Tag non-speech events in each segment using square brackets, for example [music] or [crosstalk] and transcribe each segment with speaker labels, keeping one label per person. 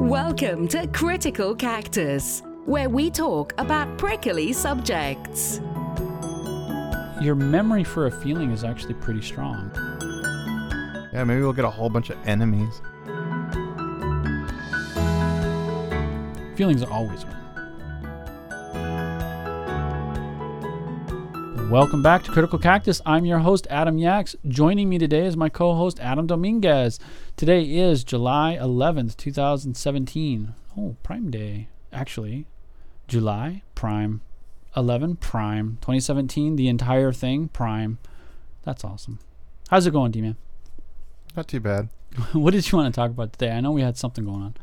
Speaker 1: Welcome to Critical Cactus, where we talk about prickly subjects.
Speaker 2: Your memory for a feeling is actually pretty strong.
Speaker 3: Yeah, maybe we'll get a whole bunch of enemies.
Speaker 2: Feelings are always win. Welcome back to Critical Cactus. I'm your host, Adam Yaks. Joining me today is my co host, Adam Dominguez. Today is July 11th, 2017. Oh, Prime Day, actually. July, Prime 11, Prime 2017, the entire thing, Prime. That's awesome. How's it going, D Man?
Speaker 3: Not too bad. [laughs]
Speaker 2: what did you want to talk about today? I know we had something going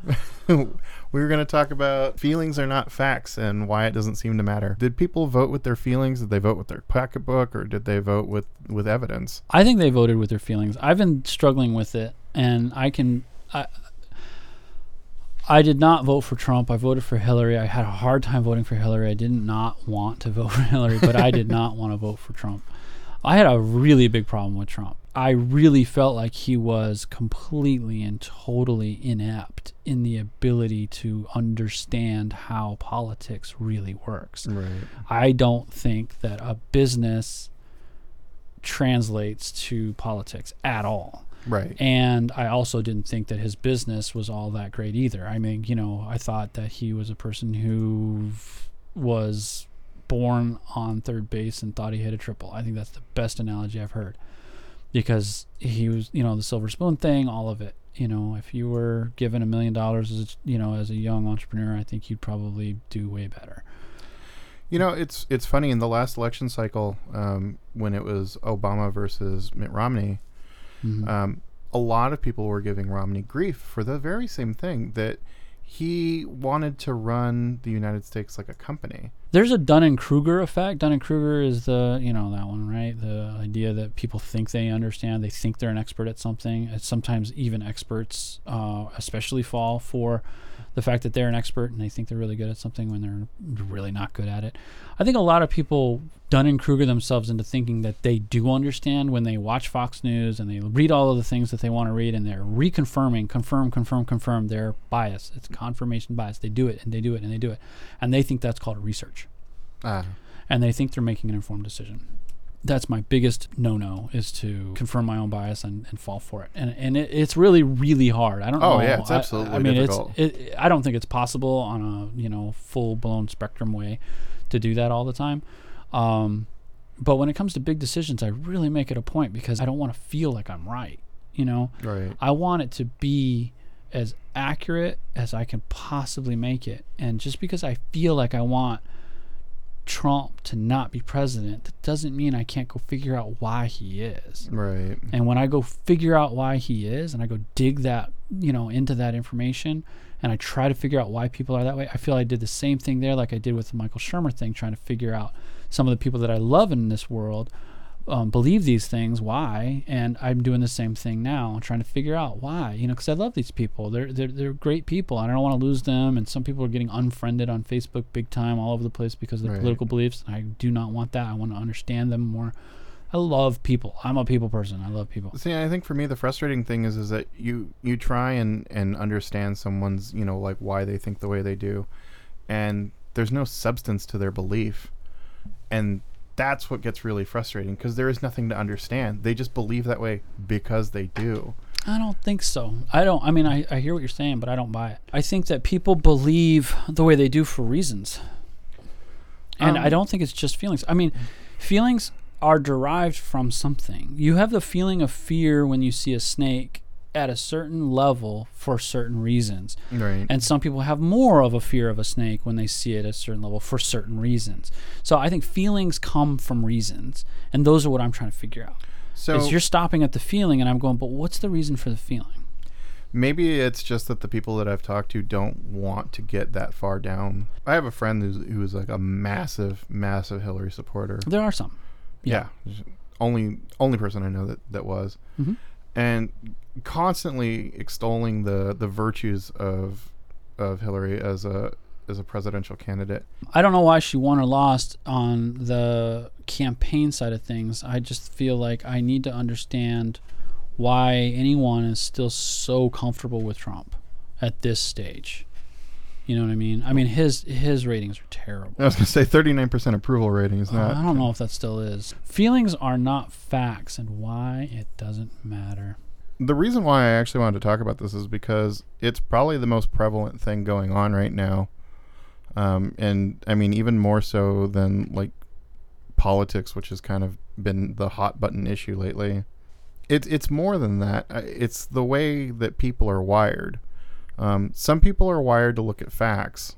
Speaker 2: on. [laughs]
Speaker 3: we were going to talk about feelings are not facts and why it doesn't seem to matter. Did people vote with their feelings? Did they vote with their pocketbook or did they vote with, with evidence?
Speaker 2: I think they voted with their feelings. I've been struggling with it, and I can. I, I did not vote for Trump. I voted for Hillary. I had a hard time voting for Hillary. I did not want to [laughs] vote for Hillary, but I did not want to vote for Trump. I had a really big problem with Trump. I really felt like he was completely and totally inept in the ability to understand how politics really works.
Speaker 3: Right.
Speaker 2: I don't think that a business translates to politics at all.
Speaker 3: Right.
Speaker 2: And I also didn't think that his business was all that great either. I mean, you know, I thought that he was a person who was born on third base and thought he hit a triple. I think that's the best analogy I've heard because he was, you know, the silver spoon thing, all of it. You know, if you were given a million dollars as you know as a young entrepreneur, I think you'd probably do way better.
Speaker 3: You know, it's it's funny in the last election cycle um, when it was Obama versus Mitt Romney.
Speaker 2: Mhm.
Speaker 3: Um, a lot of people were giving Romney grief for the very same thing that he wanted to run the United States like a company.
Speaker 2: There's a Dunning Kruger effect. Dunning Kruger is the you know that one, right? The idea that people think they understand, they think they're an expert at something. Sometimes even experts, uh, especially fall for the fact that they're an expert and they think they're really good at something when they're really not good at it. I think a lot of people Dunning Kruger themselves into thinking that they do understand when they watch Fox News and they read all of the things that they want to read and they're reconfirming, confirm, confirm, confirm their bias. It's confirmation bias. They do it and they do it and they do it. And they think that's called research
Speaker 3: Ah,
Speaker 2: and they think they're making an informed decision. That's my biggest no-no is to confirm my own bias and, and fall for it. And and it, it's really really hard. I don't
Speaker 3: Oh,
Speaker 2: know.
Speaker 3: yeah, it's
Speaker 2: I-
Speaker 3: absolutely
Speaker 2: I, mean,
Speaker 3: difficult.
Speaker 2: it's it, I don't think it's possible on a you know full-blown spectrum way to do that all the time. Um, but when it comes to big decisions, I really make it a point because I don't want to feel like I'm right. You know,
Speaker 3: right.
Speaker 2: I want it to be as accurate as I can possibly make it. And just because I feel like I want Trump to not be president, that doesn't mean I can't go figure out why he is.
Speaker 3: Right.
Speaker 2: And when I go figure out why he is and I go dig that, you know, into that information and I try to figure out why people are that way, I feel I did the same thing there like I did with the Michael Shermer thing, trying to figure out some of the people that I love in this world um, believe these things, why, and I'm doing the same thing now, trying to figure out why, you know, because I love these people. They're, they're they're great people, I don't want to lose them. And some people are getting unfriended on Facebook big time, all over the place because of their
Speaker 3: Right.
Speaker 2: political beliefs. I do not want that. I want to understand them more. I love people. I'm a people person. I love people.
Speaker 3: See, I think for me the frustrating thing is is that you you try and and understand someone's you know like why they think the way they do, and there's no substance to their belief, and that's what gets really frustrating because there is nothing to understand. They just believe that way because they do.
Speaker 2: I don't think so. I don't. I mean, I, I hear what you're saying, but I don't buy it. I think that people believe the way they do for reasons. And I
Speaker 3: Um,
Speaker 2: don't think it's just feelings. I mean, feelings are derived from something. You have the feeling of fear when you see a snake at a certain level for certain reasons.
Speaker 3: Right.
Speaker 2: And some people have more of a fear of a snake when they see it at a certain level for certain reasons. So I think feelings come from reasons. And those are what I'm trying to figure out.
Speaker 3: so
Speaker 2: is you're stopping at the feeling and I'm going, but what's the reason for the feeling?
Speaker 3: maybe it's just that the people that I've talked to don't want to get that far down. I have a friend who's who's like a massive, massive Hillary supporter.
Speaker 2: There are some.
Speaker 3: Yeah. Only only person I know that that was.
Speaker 2: Mhm.
Speaker 3: And constantly extolling the the virtues of of Hillary as a as a presidential candidate.
Speaker 2: I don't know why she won or lost on the campaign side of things. I just feel like I need to understand why anyone is still so comfortable with Trump at this stage. You know what I mean? I mean his his ratings are terrible.
Speaker 3: I was gonna say 39% approval rating is not.
Speaker 2: I don't know if that still is. Feelings are not facts, and why it doesn't matter.
Speaker 3: The reason why I actually wanted to talk about this is because it's probably the most prevalent thing going on right now, um, and I mean even more so than like politics, which has kind of been the hot button issue lately. It's it's more than that. It's the way that people are wired. Um, some people are wired to look at facts.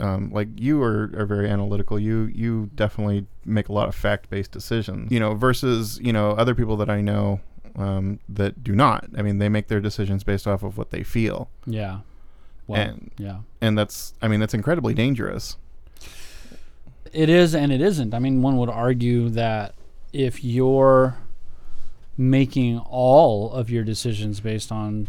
Speaker 3: Um, like you are, are very analytical. You you definitely make a lot of fact based decisions. You know, versus you know other people that I know um, that do not. I mean, they make their decisions based off of what they feel,
Speaker 2: Yeah. Well,
Speaker 3: And-
Speaker 2: yeah.
Speaker 3: and that's I mean that's incredibly dangerous.
Speaker 2: It is and it isn't. I mean, one would argue that if you're making all of your decisions based on,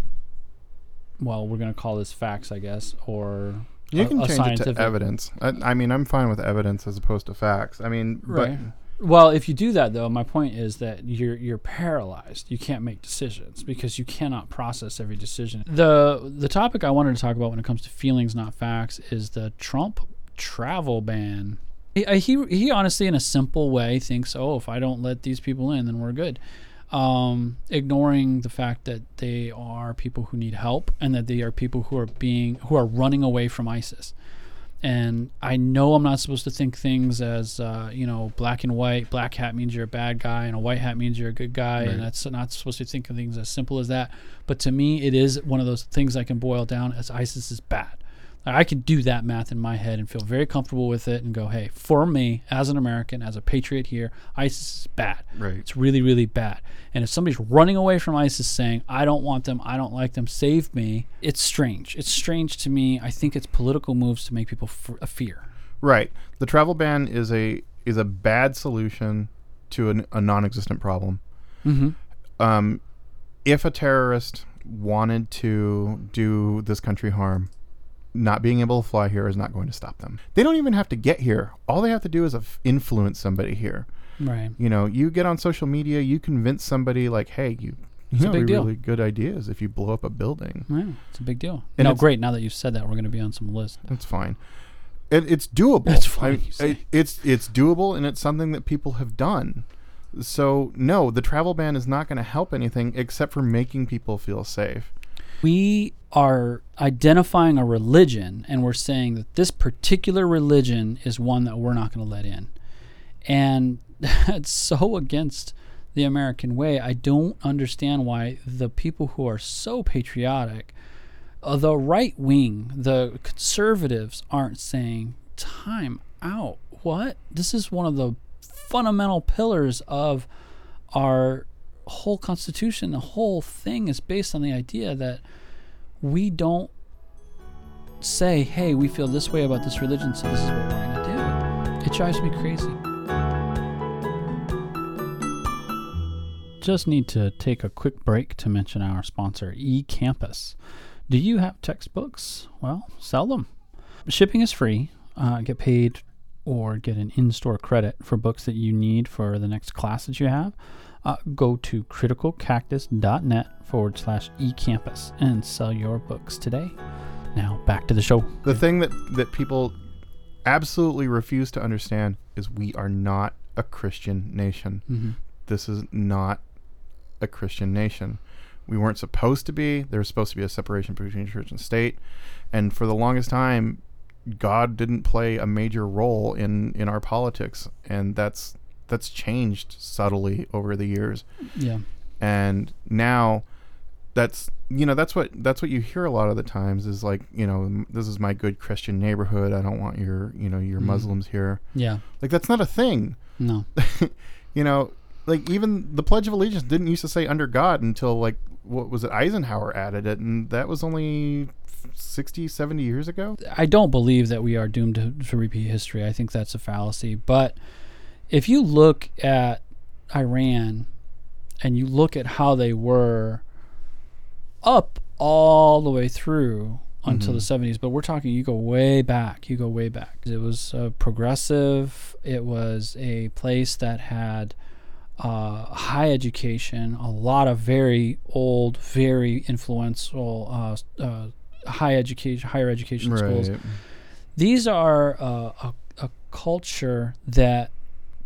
Speaker 2: well, we're going to call this facts, I guess, or
Speaker 3: You can change it to evidence. I, I mean, I'm fine with evidence as opposed to facts. I mean,
Speaker 2: Right. Well, if you do that, though, my point is that you're you're paralyzed. You can't make decisions because you cannot process every decision. the The topic I wanted to talk about when it comes to feelings, not facts, is the Trump travel ban. He he, he honestly, in a simple way, thinks, oh, if I don't let these people in, then we're good. Um, ignoring the fact that they are people who need help and that they are people who are being who are running away from ISIS and I know I'm not supposed to think things as uh, you know black and white. Black hat means you're a bad guy, and a white hat means you're a good guy,
Speaker 3: Right.
Speaker 2: and that's not supposed to think of things as simple as that. But to me, it is one of those things I can boil down as ISIS is bad. I can do that math in my head and feel very comfortable with it, and go, hey, for me as an American, as a patriot here, ISIS is bad.
Speaker 3: Right.
Speaker 2: It's really, really bad. And if somebody's running away from ISIS saying, I don't want them, I don't like them, save me, it's strange. It's strange to me. I think it's political moves to make people f- a fear.
Speaker 3: Right. The travel ban is a is a bad solution to an, a non-existent problem.
Speaker 2: Mm-hmm.
Speaker 3: Um, if a terrorist wanted to do this country harm, not being able to fly here is not going to stop them. They don't even have to get here. All they have to do is influence somebody here.
Speaker 2: Right.
Speaker 3: You know, you get on social media, you convince somebody like, "Hey, you." You
Speaker 2: It's a
Speaker 3: know,
Speaker 2: big deal.
Speaker 3: really good ideas if you blow up a building.
Speaker 2: Yeah, it's a big deal.
Speaker 3: And
Speaker 2: no, great. Now that you've said that, we're going to be on some list.
Speaker 3: That's fine. It, it's doable.
Speaker 2: That's fine,
Speaker 3: I- it- it's it's doable, and it's something that people have done. So no, the travel ban is not going to help anything except for making people feel safe.
Speaker 2: We are identifying a religion and we're saying that this particular religion is one that we're not going to let in. And [laughs] that's so against the American way. I don't understand why the people who are so patriotic, uh, the right wing, the conservatives, aren't saying, time out. What? This is one of the fundamental pillars of our whole constitution. The whole thing is based on the idea that we don't say, hey, we feel this way about this religion, so this is what we're going to do. It drives me crazy. Just need to take a quick break to mention our sponsor, eCampus. Do you have textbooks? Well, sell them. Shipping is free. Uh, get paid or get an in store credit for books that you need for the next class that you have. Uh, go to criticalcactus.net forward slash eCampus and sell your books today. Now, back to the show.
Speaker 3: The thing that that people absolutely refuse to understand is we are not a Christian nation.
Speaker 2: Mm-hmm.
Speaker 3: This is not a Christian nation. We weren't supposed to be. There was supposed to be a separation between church and state, and for the longest time, God didn't play a major role in in our politics, and that's that's changed subtly over the years.
Speaker 2: Yeah.
Speaker 3: and now that's you know that's what that's what you hear a lot of the times is like you know this is my good christian neighborhood i don't want your you know your
Speaker 2: Mhm.
Speaker 3: muslims here
Speaker 2: Yeah.
Speaker 3: like that's not a thing
Speaker 2: No. [laughs]
Speaker 3: you know like even the pledge of allegiance didn't used to say under god until like what was it eisenhower added it and that was only 60 70 years ago
Speaker 2: I don't believe that we are doomed to, to repeat history. I think that's a fallacy. But if you look at Iran and you look at how they were up all the way through until
Speaker 3: Mhm.
Speaker 2: the 70s, but we're talking, you go way back. You go way back. It was uh, progressive, it was a place that had uh, high education, a lot of very old, very influential uh, uh, high education, higher education schools. These are uh, a, a culture that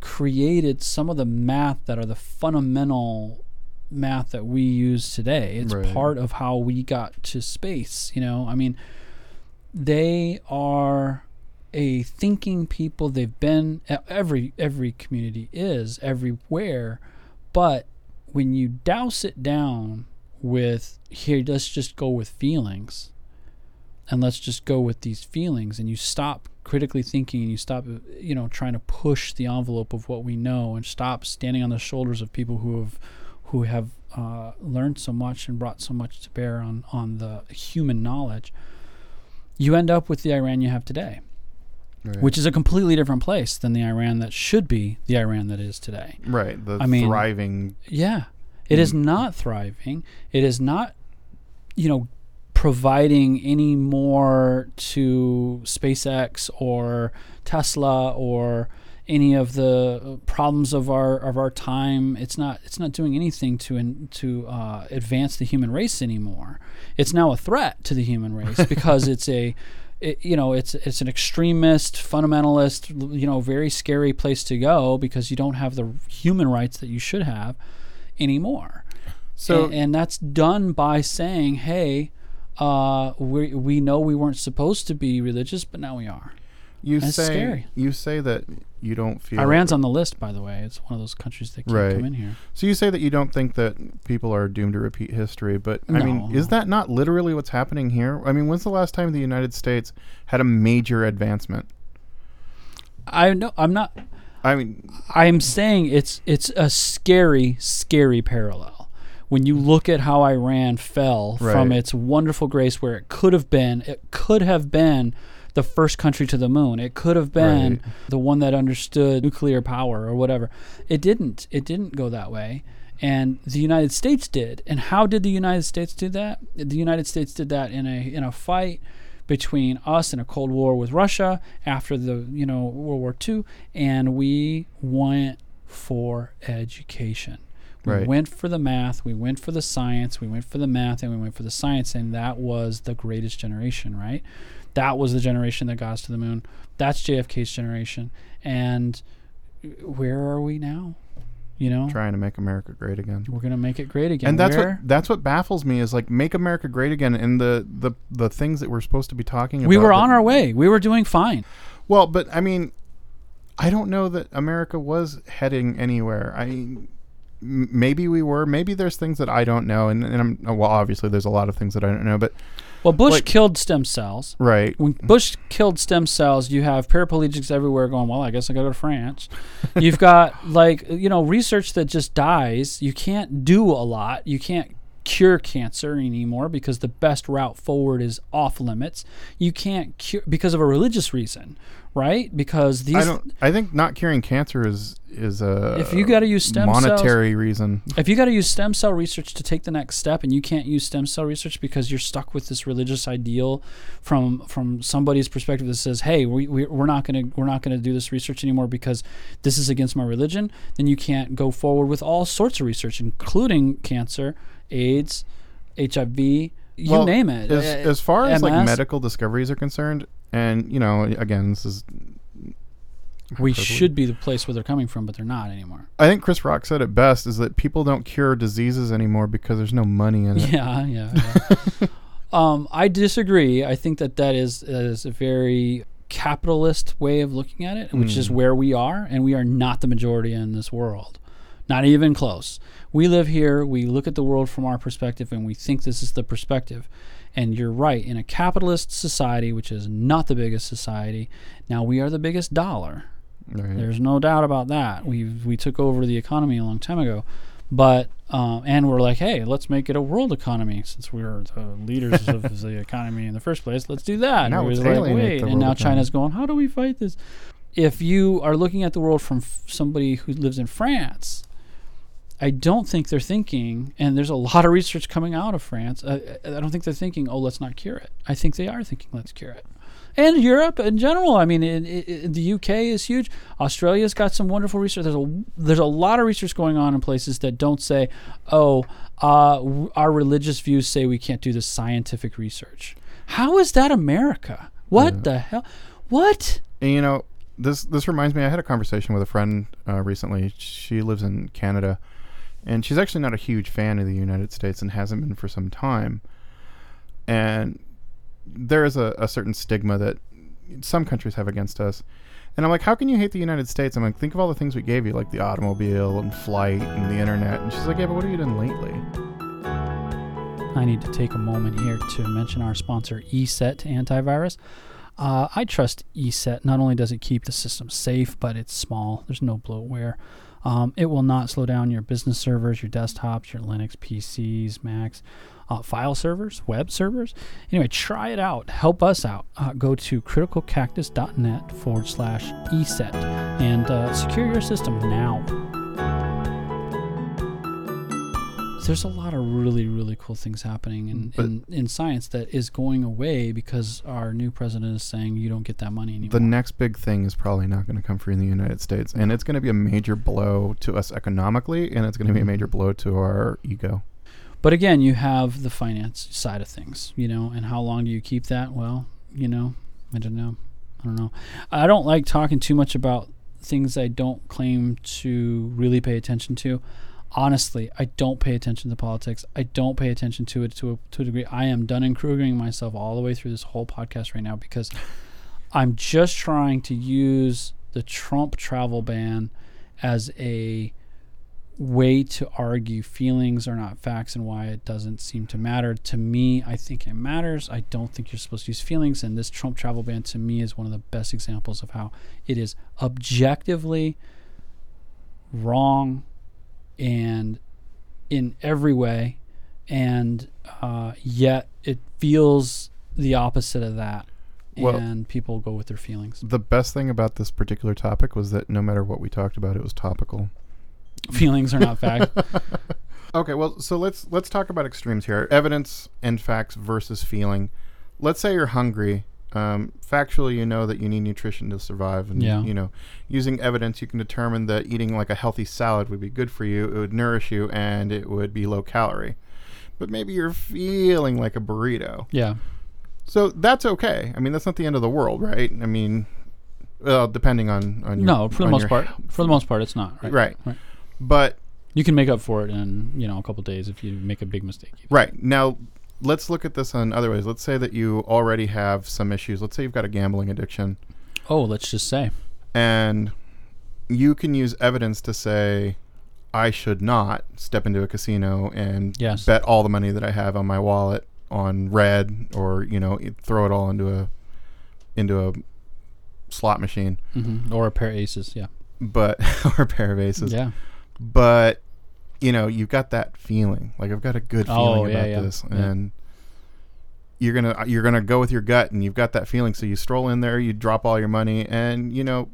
Speaker 2: created some of the math that are the fundamental math that we use today. It's
Speaker 3: Right.
Speaker 2: part of how we got to space. You know, I mean, they are a thinking people. They've been every every community is everywhere, but when you douse it down with here, let's just go with feelings, and let's just go with these feelings, and you stop critically thinking, and you stop, you know, trying to push the envelope of what we know, and stop standing on the shoulders of people who have who have uh, learned so much and brought so much to bear on on the human knowledge. You end up with the Iran you have today
Speaker 3: Right.
Speaker 2: which is a completely different place than the Iran that should be the Iran that is today.
Speaker 3: right. The
Speaker 2: I mean-
Speaker 3: thriving.
Speaker 2: Yeah. it is
Speaker 3: Mm.
Speaker 2: not thriving. It is not, you know, providing any more to SpaceX or Tesla or any of the problems of our of our time. It's not it's not doing anything to in, to uh, advance the human race anymore. It's now a threat to the human race [laughs] because it's a it, you know it's it's an extremist fundamentalist you know very scary place to go because you don't have the human rights that you should have anymore
Speaker 3: So
Speaker 2: and, and that's done by saying hey uh, we, we know we weren't supposed to be religious but now we are
Speaker 3: you
Speaker 2: that's
Speaker 3: say
Speaker 2: scary.
Speaker 3: you say that you don't feel
Speaker 2: iran's on the list by the way it's one of those countries that can't
Speaker 3: Right.
Speaker 2: come in here
Speaker 3: So you say that you don't think that people are doomed to repeat history, but I mean, is that not literally what's happening here? I mean, when's the last time the United States had a major advancement?
Speaker 2: i know i'm not
Speaker 3: I mean,
Speaker 2: I'm saying it's it's a scary, scary parallel. When you look at how Iran fell from its wonderful grace, where it could have been, it could have been the first country to the moon. It could have been
Speaker 3: Right.
Speaker 2: the one that understood nuclear power or whatever. It didn't. It didn't go that way. And the United States did. And how did the United States do that? The United States did that in a in a fight between us and a Cold War with Russia after the you know World War II, and we went for education. We
Speaker 3: Right.
Speaker 2: went for the math, we went for the science, we went for the math, and we went for the science, and that was the greatest generation, right? That was the generation that got us to the moon. That's JFK's generation, and where are we now? You know,
Speaker 3: trying to make America great again.
Speaker 2: we're gonna make it great again.
Speaker 3: And that's
Speaker 2: Where?
Speaker 3: what that's what baffles me is like make America great again and the the the things that we're supposed to be talking about.
Speaker 2: we were on our way. We were doing fine.
Speaker 3: Well, but I mean, I don't know that America was heading anywhere. I m- maybe we were. Maybe there's things that I don't know, and, and I'm well. Obviously, there's a lot of things that I don't know, but
Speaker 2: Well, Bush
Speaker 3: Like-
Speaker 2: killed stem cells.
Speaker 3: right,
Speaker 2: When Bush killed stem cells, you have paraplegics everywhere going, well, I guess I got to go to France. You've [laughs] got, like, you know, research that just dies. You can't do a lot. You can't cure cancer anymore because the best route forward is off limits. You can't cure because of a religious reason, right? Because these
Speaker 3: I don't. I think not curing cancer is is a
Speaker 2: If you gotta use stem cells-
Speaker 3: monetary reason.
Speaker 2: if you got to use stem cell research to take the next step and you can't use stem cell research because you're stuck with this religious ideal from from somebody's perspective that says hey we, we, we're not going to we're not to do this research anymore because this is against my religion then you can't go forward with all sorts of research including cancer aids hiv you
Speaker 3: Well,
Speaker 2: name it
Speaker 3: As, as far as like medical discoveries are concerned, and you know, again, this is.
Speaker 2: we should be the place where they're coming from but they're not anymore
Speaker 3: I think Chris Rock said it best: is that people don't cure diseases anymore because there's no money in it.
Speaker 2: Yeah, yeah. yeah. [laughs] um, I disagree. I think that that is, is a very capitalist way of looking at it, which is
Speaker 3: Mm.
Speaker 2: where we are, and we are not the majority in this world. Not even close. We live here, we look at the world from our perspective, and we think this is the perspective. And you're right, in a capitalist society, which is not the biggest society, now we are the biggest dollar.
Speaker 3: Right.
Speaker 2: There's no doubt about that. We we took over the economy a long time ago, but um, and we're like, hey, let's make it a world economy since we're the leaders of [laughs] the economy in the first place. Let's do that. And
Speaker 3: Now
Speaker 2: everybody's
Speaker 3: let's
Speaker 2: like, wait, and now
Speaker 3: economy.
Speaker 2: China's going, how do we fight this? If you are looking at the world from f- somebody who lives in France, I don't think they're thinking, and there's a lot of research coming out of France. Uh, I don't think they're thinking, oh, let's not cure it. I think they are thinking, let's cure it. and Europe in general. I mean, the UK is huge. Australia's got some wonderful research. There's a there's a lot of research going on in places that don't say, "Oh, uh, our religious views say we can't do this scientific research." How is that America? What yeah. the hell? What?
Speaker 3: And, you know, this this reminds me. I had a conversation with a friend uh, recently. She lives in Canada, and she's actually not a huge fan of the United States and hasn't been for some time. And there is a, a certain stigma that some countries have against us. And I'm like, how can you hate the United States? I'm like, think of all the things we gave you, like the automobile and flight and the internet. And she's like, yeah, but what have you done lately?
Speaker 2: I need to take a moment here to mention our sponsor, ESET Antivirus. Uh, I trust ESET. Not only does it keep the system safe, but it's small. There's no bloatware. Um, it will not slow down your business servers, your desktops, your Linux PCs, Macs, uh, file servers, web servers. Anyway, try it out. Help us out. Uh, go to criticalcactus.net forward slash ESET and uh, secure your system now. There's a lot of really really cool things happening in, in, in, science that is going away because our new president is saying you don't get that money anymore.
Speaker 3: The next big thing is probably not going to come free in the United States, and it's going to be a major blow to us economically, and it's going to be a major blow to our ego.
Speaker 2: But again, you have the finance side of things, you know, and how long do you keep that? Well, you know, I don't know. I don't know. I don't like talking too much about things I don't claim to really pay attention to honestly, I don't pay attention to politics. I don't pay attention to it to a, to a degree. I am Dunning Krugering myself all the way through this whole podcast right now because [laughs] I'm just trying to use the Trump travel ban as a way to argue feelings are not facts and why it doesn't seem to matter. To me, I think it matters. I don't think you're supposed to use feelings. And this Trump travel ban to me is one of the best examples of how it is objectively wrong and in every way, and uh, yet it feels the opposite of that. Well, and people go with their feelings.
Speaker 3: The best thing about this particular topic was that no matter what we talked about, it was topical.
Speaker 2: Feelings are not [laughs] fact.
Speaker 3: okay, well, so let's let's talk about extremes here: evidence and facts versus feeling. Let's say you're hungry um, factually, you know that you need nutrition to survive, and yeah. you know, using evidence, you can determine that eating like a healthy salad would be good for you. It would nourish you, and it would be low calorie. But maybe you're feeling like a burrito.
Speaker 2: Yeah.
Speaker 3: So that's okay. I mean, that's not the end of the world, right? I mean, well, depending on on your,
Speaker 2: no, for the most part, for the most part, it's not
Speaker 3: right. Right. right. But
Speaker 2: you can make up for it in you know a couple days if you make a big mistake.
Speaker 3: Right now, let's look at this in other ways. Let's say that you already have some issues. Let's say you've got a gambling addiction.
Speaker 2: Oh, let's just say.
Speaker 3: And you can use evidence to say, I should not step into a casino and
Speaker 2: yes.
Speaker 3: bet all the money that I have on my wallet on red or, you know, throw it all into a into a slot machine.
Speaker 2: Mm-hmm. Or a pair of aces, yeah.
Speaker 3: But [laughs] or a pair of aces.
Speaker 2: Yeah.
Speaker 3: But you know, you've got that feeling. Like I've got a good feeling oh, yeah, about yeah. this, and you're gonna you're gonna go with your gut, and you've got that feeling. So you stroll in there, you drop all your money, and you know,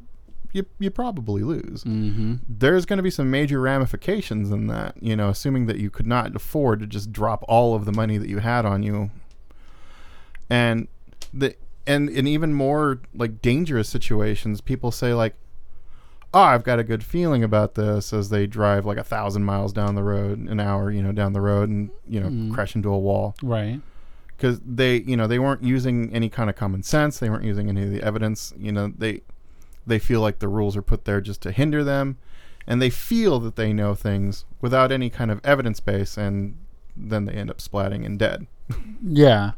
Speaker 3: you you probably lose.
Speaker 2: Mm-hmm.
Speaker 3: There's going to be some major ramifications in that. You know, assuming that you could not afford to just drop all of the money that you had on you, and the and in even more like dangerous situations, people say like, oh, I've got a good feeling about this as they drive like a thousand miles down the road, an hour, you know, down the road and, you know, mm. crash into a wall.
Speaker 2: Right.
Speaker 3: Because they, you know, they weren't using any kind of common sense. They weren't using any of the evidence. You know, they, they feel like the rules are put there just to hinder them. And they feel that they know things without any kind of evidence base. And then they end up splatting and dead. [laughs]
Speaker 2: yeah.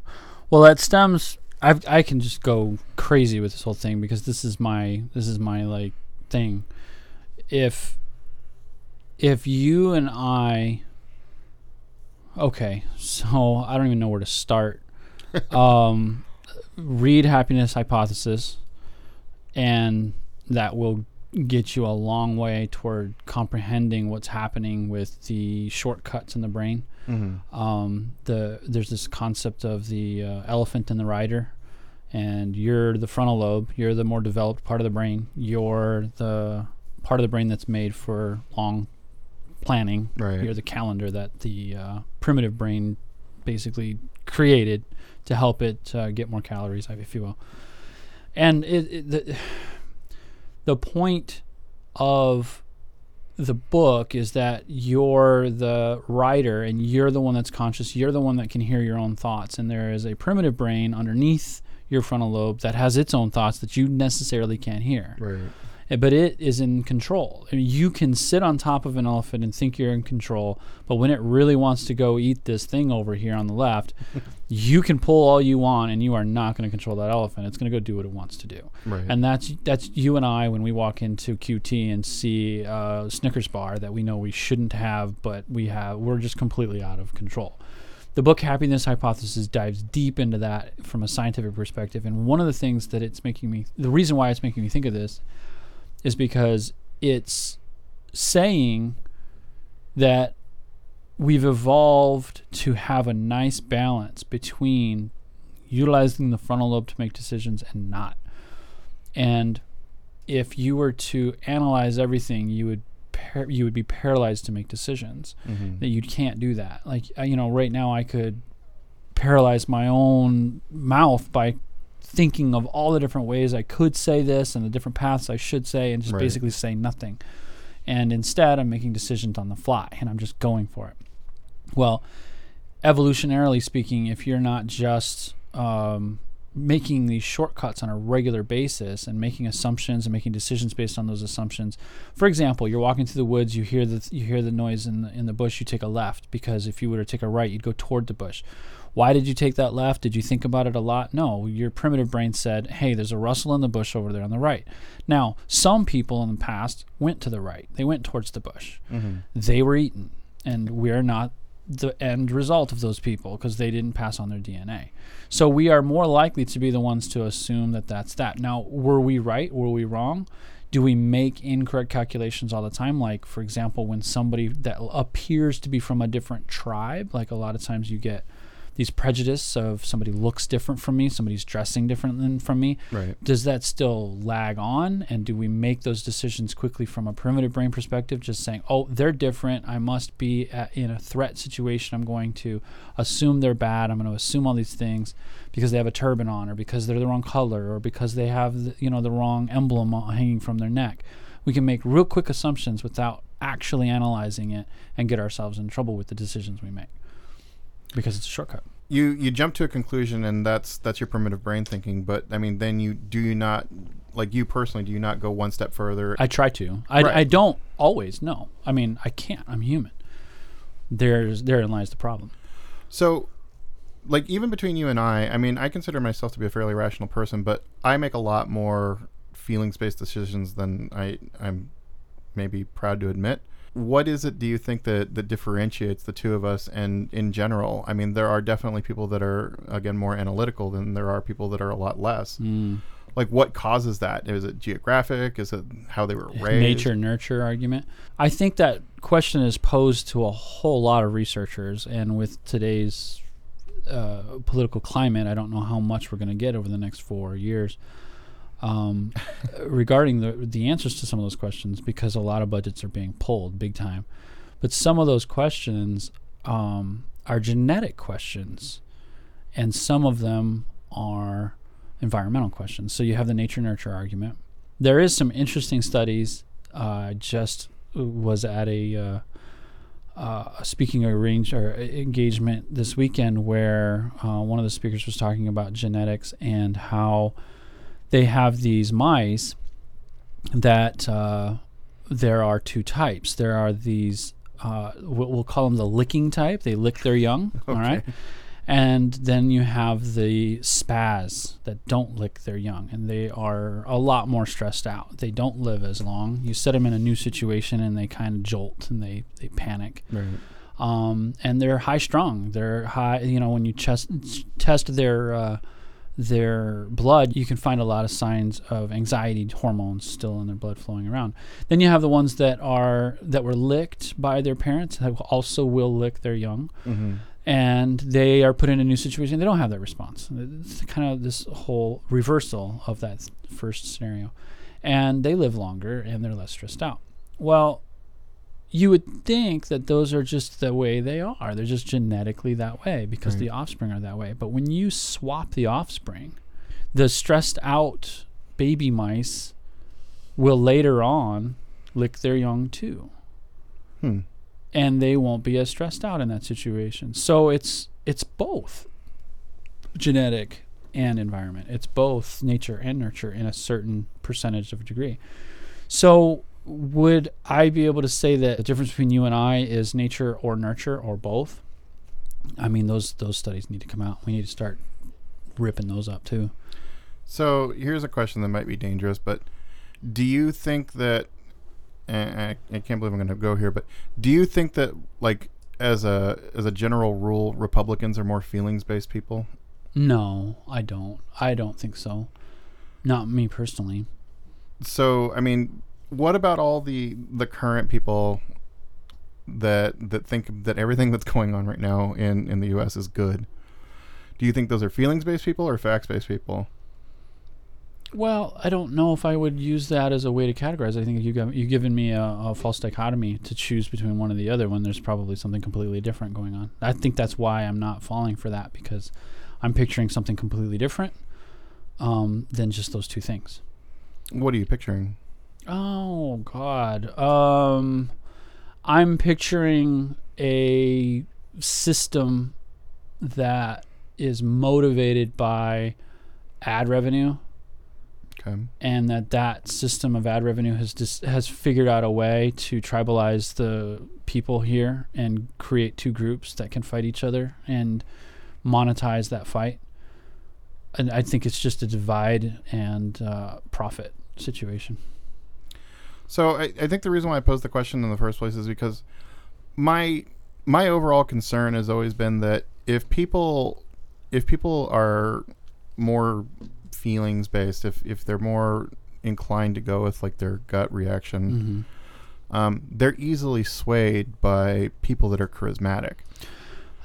Speaker 2: Well, that stems. I I can just go crazy with this whole thing because this is my this is my like thing. If if you and I okay, so I don't even know where to start. [laughs] um, read happiness hypothesis, and that will get you a long way toward comprehending what's happening with the shortcuts in the brain.
Speaker 3: Mm-hmm.
Speaker 2: Um, the there's this concept of the uh, elephant and the rider and you're the frontal lobe, you're the more developed part of the brain, you're the part of the brain that's made for long planning.
Speaker 3: Right.
Speaker 2: You're the calendar that the uh, primitive brain basically created to help it uh, get more calories, if you will. and it, it, the the point of the book is that you're the rider and you're the one that's conscious. You're the one that can hear your own thoughts, and there is a primitive brain underneath your frontal lobe that has its own thoughts that you necessarily can't hear.
Speaker 3: Right.
Speaker 2: Uh, But it is in control. I mean, you can sit on top of an elephant and think you're in control, but when it really wants to go eat this thing over here on the left, [laughs] you can pull all you want, and you are not going to control that elephant. It's going to go do what it wants to do.
Speaker 3: Right.
Speaker 2: And that's that's you and I when we walk into QT and see a Snickers bar that we know we shouldn't have, but we have. We're just completely out of control. The book Happiness Hypothesis dives deep into that from a scientific perspective, and one of the things that it's making me, the reason why it's making me think of this, is because it's saying that we've evolved to have a nice balance between utilizing the frontal lobe to make decisions and not. And if you were to analyze everything, you would par- you would be paralyzed to make decisions.
Speaker 3: Mhm.
Speaker 2: That you can't do that. Like you know, right now I could paralyze my own mouth by thinking of all the different ways I could say this and the different paths I should say, and just
Speaker 3: Right.
Speaker 2: basically say nothing. And instead, I'm making decisions on the fly, and I'm just going for it. Well, evolutionarily speaking, if you're not just um, making these shortcuts on a regular basis and making assumptions and making decisions based on those assumptions. For example, you're walking through the woods, you hear the you hear the noise in the, in the bush, you take a left because if you were to take a right, you'd go toward the bush. Why did you take that left? Did you think about it a lot? No, your primitive brain said, "Hey, there's a rustle in the bush over there on the right." Now, some people in the past went to the right. They went towards the bush.
Speaker 3: Mhm.
Speaker 2: They were eaten, and we're not the end result of those people because they didn't pass on their DNA. So we are more likely to be the ones to assume that that's that. Now, were we right? Were we wrong? Do we make incorrect calculations all the time? Like, for example, when somebody that appears to be from a different tribe, like a lot of times you get these prejudice of somebody looks different from me, somebody's dressing different than from me
Speaker 3: Right.
Speaker 2: does that still lag on? And do we make those decisions quickly from a primitive brain perspective just saying oh they're different. I must be at, in a threat situation. I'm going to assume they're bad. I'm going to assume all these things because they have a turban on or because they're the wrong color or because they have the, you know the wrong emblem hanging from their neck. We can make real quick assumptions without actually analyzing it and get ourselves in trouble with the decisions we make because it's a shortcut
Speaker 3: you you jump to a conclusion and that's that's your primitive brain thinking but i mean then you do you not like you personally do you not go one step further
Speaker 2: I try to. I,
Speaker 3: Right.
Speaker 2: I don't always. No, I mean I can't. I'm human. There's therein lies the problem.
Speaker 3: so like even between you and i i mean i consider myself to be a fairly rational person but i make a lot more feelings based decisions than i i'm maybe proud to admit what is it do you think that that differentiates the two of us and in general i mean there are definitely people that are again more analytical than there are people that are a lot less
Speaker 2: Mm.
Speaker 3: like what causes that is it geographic is it how they were raised
Speaker 2: Nature nurture argument. I think that question is posed to a whole lot of researchers, and with today's uh, political climate, I don't know how much we're going to get over the next four years. Um, regarding the the answers to some of those questions, because a lot of budgets are being pulled big time, but some of those questions um, are genetic questions, and some of them are environmental questions. So you have the nature nurture argument. There is some interesting studies. Uh, just was at a uh, uh, speaking arrange or engagement this weekend where uh, one of the speakers was talking about genetics and how they have these mice that uh, there are two types. There are these uh, we'll, call them the licking type. They lick their young. [laughs] All right. And then you have the spaz that don't lick their young, and they are a lot more stressed out. They don't live as long. You set them in a new situation, and they kind of jolt and they, they panic.
Speaker 3: right
Speaker 2: Um, and they're high strung. They're high. You know, when you chest, test their uh, their blood, you can find a lot of signs of anxiety hormones still in their blood flowing around. Then you have the ones that are that were licked by their parents that also will lick their young
Speaker 3: mm-hmm.
Speaker 2: and they are put in a new situation. They don't have that response. It's kind of this whole reversal of that first scenario, and they live longer and they're less stressed out. Well, you would think that those are just the way they are. They're just genetically that way because
Speaker 3: Right.
Speaker 2: the offspring are that way. But when you swap the offspring, the stressed out baby mice will later on lick their young too
Speaker 3: Hmm.
Speaker 2: and they won't be as stressed out in that situation. So it's it's both genetic and environment. It's both nature and nurture in a certain percentage of degree. So would I be able to say that the difference between you and I is nature or nurture or both? I mean those those studies need to come out. We need to start ripping those up too.
Speaker 3: So here's a question that might be dangerous, but do you think that? And I, I can't believe I'm going to go here, but do you think that, like, as a as a general rule, Republicans are more feelings based people?
Speaker 2: No, I don't. I don't think so. Not me personally.
Speaker 3: So I mean, what about all the the current people that that think that everything that's going on right now in in the U.S. is good? Do you think those are feelings based people or facts based people?
Speaker 2: Well, I don't know if I would use that as a way to categorize. I think you got you given me a, a false dichotomy to choose between one or the other when there's probably something completely different going on. I think that's why I'm not falling for that because I'm picturing something completely different um, than just those two things.
Speaker 3: What are you picturing?
Speaker 2: Oh God, um, I'm picturing a system that is motivated by ad revenue
Speaker 3: Okay.
Speaker 2: and that that system of ad revenue has dis- has figured out a way to tribalize the people here and create two groups that can fight each other and monetize that fight. And I think it's just a divide and uh, profit situation.
Speaker 3: So I, I think the reason why I posed the question in the first place is because my my overall concern has always been that if people if people are more feelings based, if if they're more inclined to go with like their gut reaction,
Speaker 2: Mm-hmm.
Speaker 3: um, they're easily swayed by people that are charismatic.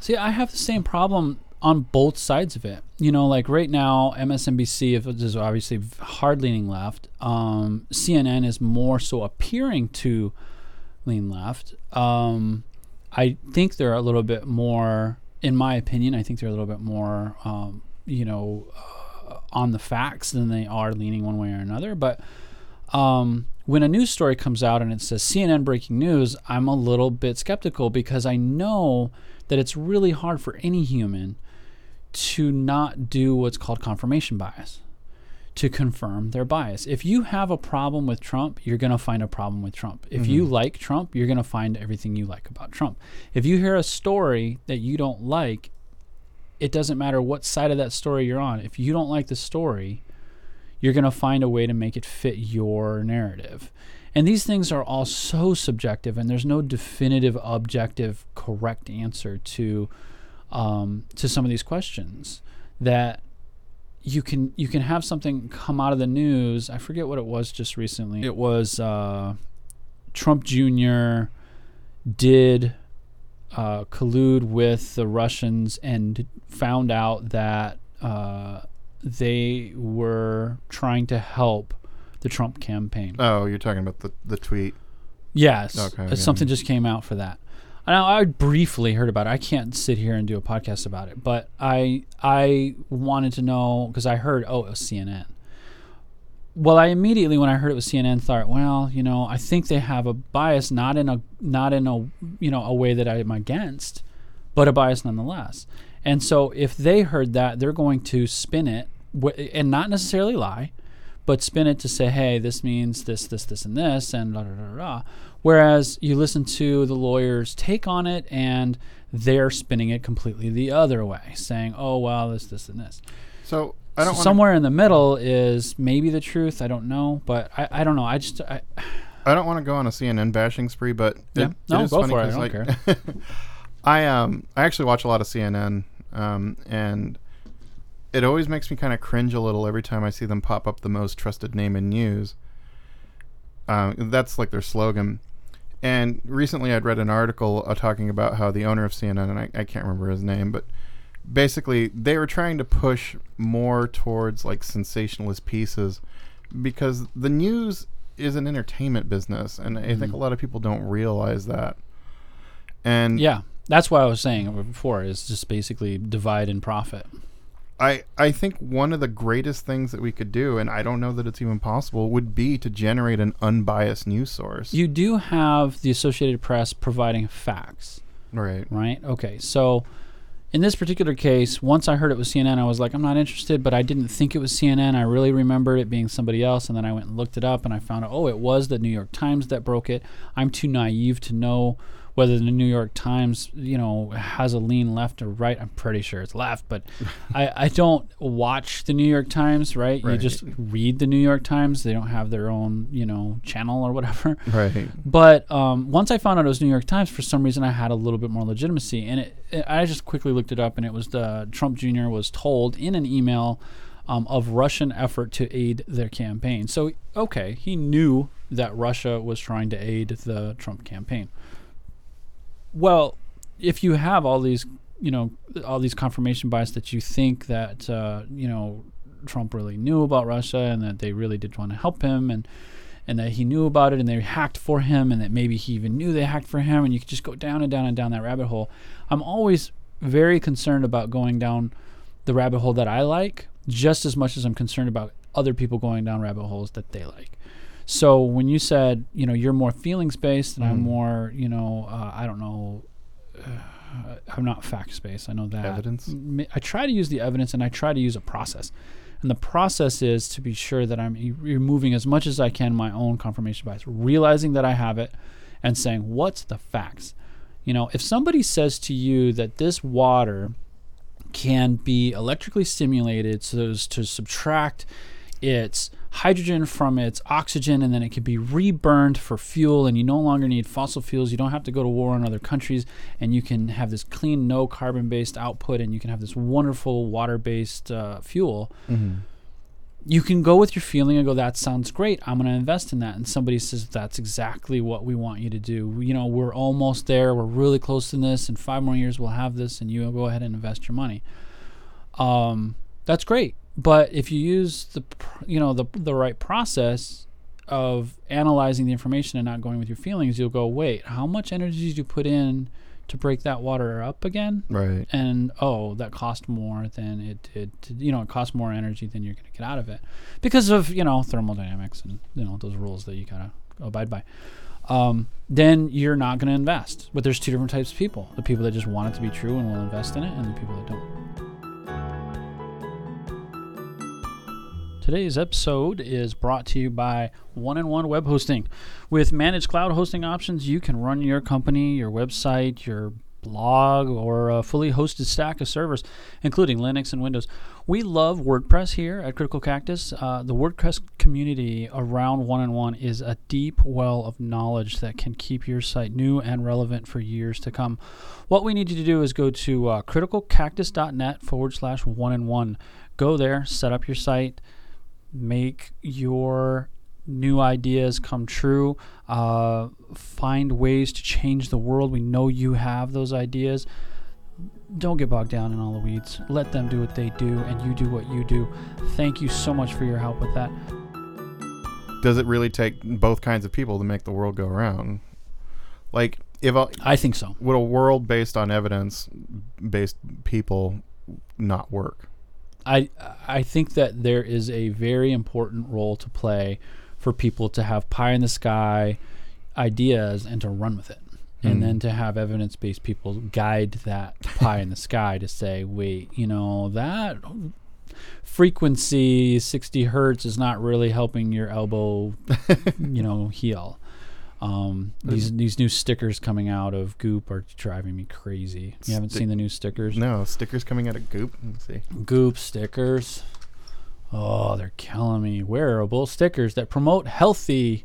Speaker 2: See, I have the same problem on both sides of it. You know, like right now, MSNBC is obviously hard leaning left. Um, CNN is more so appearing to lean left. Um, I think they're a little bit more, in my opinion, I think they're a little bit more, um, you know, uh, on the facts than they are leaning one way or another. But um, when a news story comes out and it says CNN breaking news, I'm a little bit skeptical because I know that it's really hard for any human to not do what's called confirmation bias, to confirm their bias. If you have a problem with Trump, you're going to find a problem with Trump. If you mm-hmm. like Trump, you're going to find everything you like about Trump. If you hear a story that you don't like, it doesn't matter what side of that story you're on. If you don't like the story, you're going to find a way to make it fit your narrative. And these things are all so subjective, and there's no definitive, objective, correct answer to um, to some of these questions. That you can you can have something come out of the news. I forget what it was just recently. It was uh, Trump Jr. did uh, collude with the Russians and found out that uh, they were trying to help the Trump campaign.
Speaker 3: Oh, you're talking about the the tweet.
Speaker 2: Yes,
Speaker 3: Okay,
Speaker 2: uh,
Speaker 3: yeah.
Speaker 2: something just came out for that. Now I briefly heard about it. I can't sit here and do a podcast about it, but I I wanted to know because I heard oh it was CNN. Well, I immediately when I heard it was CNN thought, well, you know, I think they have a bias, not in a not in a you know a way that I'm against, but a bias nonetheless. And so if they heard that, they're going to spin it and not necessarily lie, but spin it to say, hey, this means this, this, this, and this, and da da da da. Whereas you listen to the lawyer's take on it, and they're spinning it completely the other way, saying, oh, well, this, this, and this.
Speaker 3: So I don't
Speaker 2: So somewhere in the middle is maybe the truth. I don't know, but I, I don't know. I just I,
Speaker 3: I don't want to go on a CNN bashing spree, but
Speaker 2: Yeah.
Speaker 3: it
Speaker 2: No,
Speaker 3: is
Speaker 2: go
Speaker 3: funny
Speaker 2: for it. I don't
Speaker 3: like, [laughs] I um I actually watch a lot of CNN, um, and it always makes me kind of cringe a little every time I see them pop up the most trusted name in news. Um, that's like their slogan. And recently, I'd read an article uh, talking about how the owner of CNN, and I, I can't remember his name, but basically they were trying to push more towards like sensationalist pieces because the news is an entertainment business, and I think a lot of people don't realize that. And
Speaker 2: yeah, that's what I was saying before. Is just basically divide and profit.
Speaker 3: I I think one of the greatest things that we could do, and I don't know that it's even possible, would be to generate an unbiased news source.
Speaker 2: You do have the Associated Press providing facts,
Speaker 3: right.
Speaker 2: right? Okay, so in this particular case, once I heard it was CNN, I was like, I'm not interested, but I didn't think it was CNN. I really remembered it being somebody else, and then I went and looked it up, and I found out, oh, it was the New York Times that broke it. I'm too naive to know whether the New York Times, you know, has a lean left or right. I'm pretty sure it's left, but [laughs] I, I don't watch the New York Times, right? You just read the New York Times. They don't have their own, you know, channel or whatever.
Speaker 3: Right.
Speaker 2: But um, once I found out it was New York Times, for some reason I had a little bit more legitimacy, and it, it, I just quickly looked it up, and it was the Trump Jr. was told in an email um, of Russian effort to aid their campaign. So okay, he knew that Russia was trying to aid the Trump campaign. Well, if you have all these, you know, all these confirmation bias that you think that uh, you know Trump really knew about Russia and that they really did want to help him and and that he knew about it and they hacked for him and that maybe he even knew they hacked for him and you could just go down and down and down that rabbit hole. I'm always very concerned about going down the rabbit hole that I like just as much as I'm concerned about other people going down rabbit holes that they like. So when you said, you know, you're more feelings based and I'm
Speaker 3: Mhm.
Speaker 2: more, you know, uh, I don't know, uh, I'm not facts based. I know that.
Speaker 3: Evidence?
Speaker 2: I try to use the evidence and I try to use a process. And the process is to be sure that I'm e- removing as much as I can my own confirmation bias, realizing that I have it and saying, what's the facts? You know, if somebody says to you that this water can be electrically stimulated so as to subtract its hydrogen from its oxygen and then it can be reburned for fuel and you no longer need fossil fuels. You don't have to go to war in other countries and you can have this clean no carbon based output and you can have this wonderful water based uh, fuel.
Speaker 3: Mm-hmm.
Speaker 2: you can go with your feeling and go that sounds great. I'm going to invest in that. And somebody says that's exactly what we want you to do. You know we're almost there. We're really close to this. In five more years we'll have this and you go ahead and invest your money. Um, that's great but if you use the you know the, the right process of analyzing the information and not going with your feelings you'll go wait how much energy did you put in to break that water up again?
Speaker 3: Right.
Speaker 2: and oh that cost more than it did to, you know it costs more energy than you're going to get out of it. Because of you know thermodynamics and you know those rules that you got to abide by. Um, then you're not going to invest. But there's two different types of people. The people that just want it to be true and will invest in it and the people that don't Today's episode is brought to you by One and One Web Hosting. With managed cloud hosting options, you can run your company, your website, your blog, or a fully hosted stack of servers, including Linux and Windows. We love WordPress here at Critical Cactus. Uh, the WordPress community around One and One is a deep well of knowledge that can keep your site new and relevant for years to come. What we need you to do is go to uh, criticalcactus.net forward slash one and one. Go there, set up your site make your new ideas come true. Uh, find ways to change the world. We know you have those ideas. Don't get bogged down in all the weeds. Let them do what they do, and you do what you do. Thank you so much for your help with that.
Speaker 3: Does it really take both kinds of people to make the world go around? Like, if a,
Speaker 2: I think so.
Speaker 3: would a world based on evidence based people not work?
Speaker 2: I I think that there is a very important role to play for people to have pie in the sky ideas and to run with it. And
Speaker 3: Hmm.
Speaker 2: then to have evidence based people guide that pie in the [laughs] sky to say, wait, you know, that frequency 60 hertz is not really helping your elbow, you know, [laughs] heal. Um, these these new stickers coming out of Goop are driving me crazy. You haven't
Speaker 3: Stick-
Speaker 2: seen the new stickers?
Speaker 3: No, stickers coming out of goop. Let's see.
Speaker 2: Goop stickers. Oh, they're killing me. Wearable stickers that promote healthy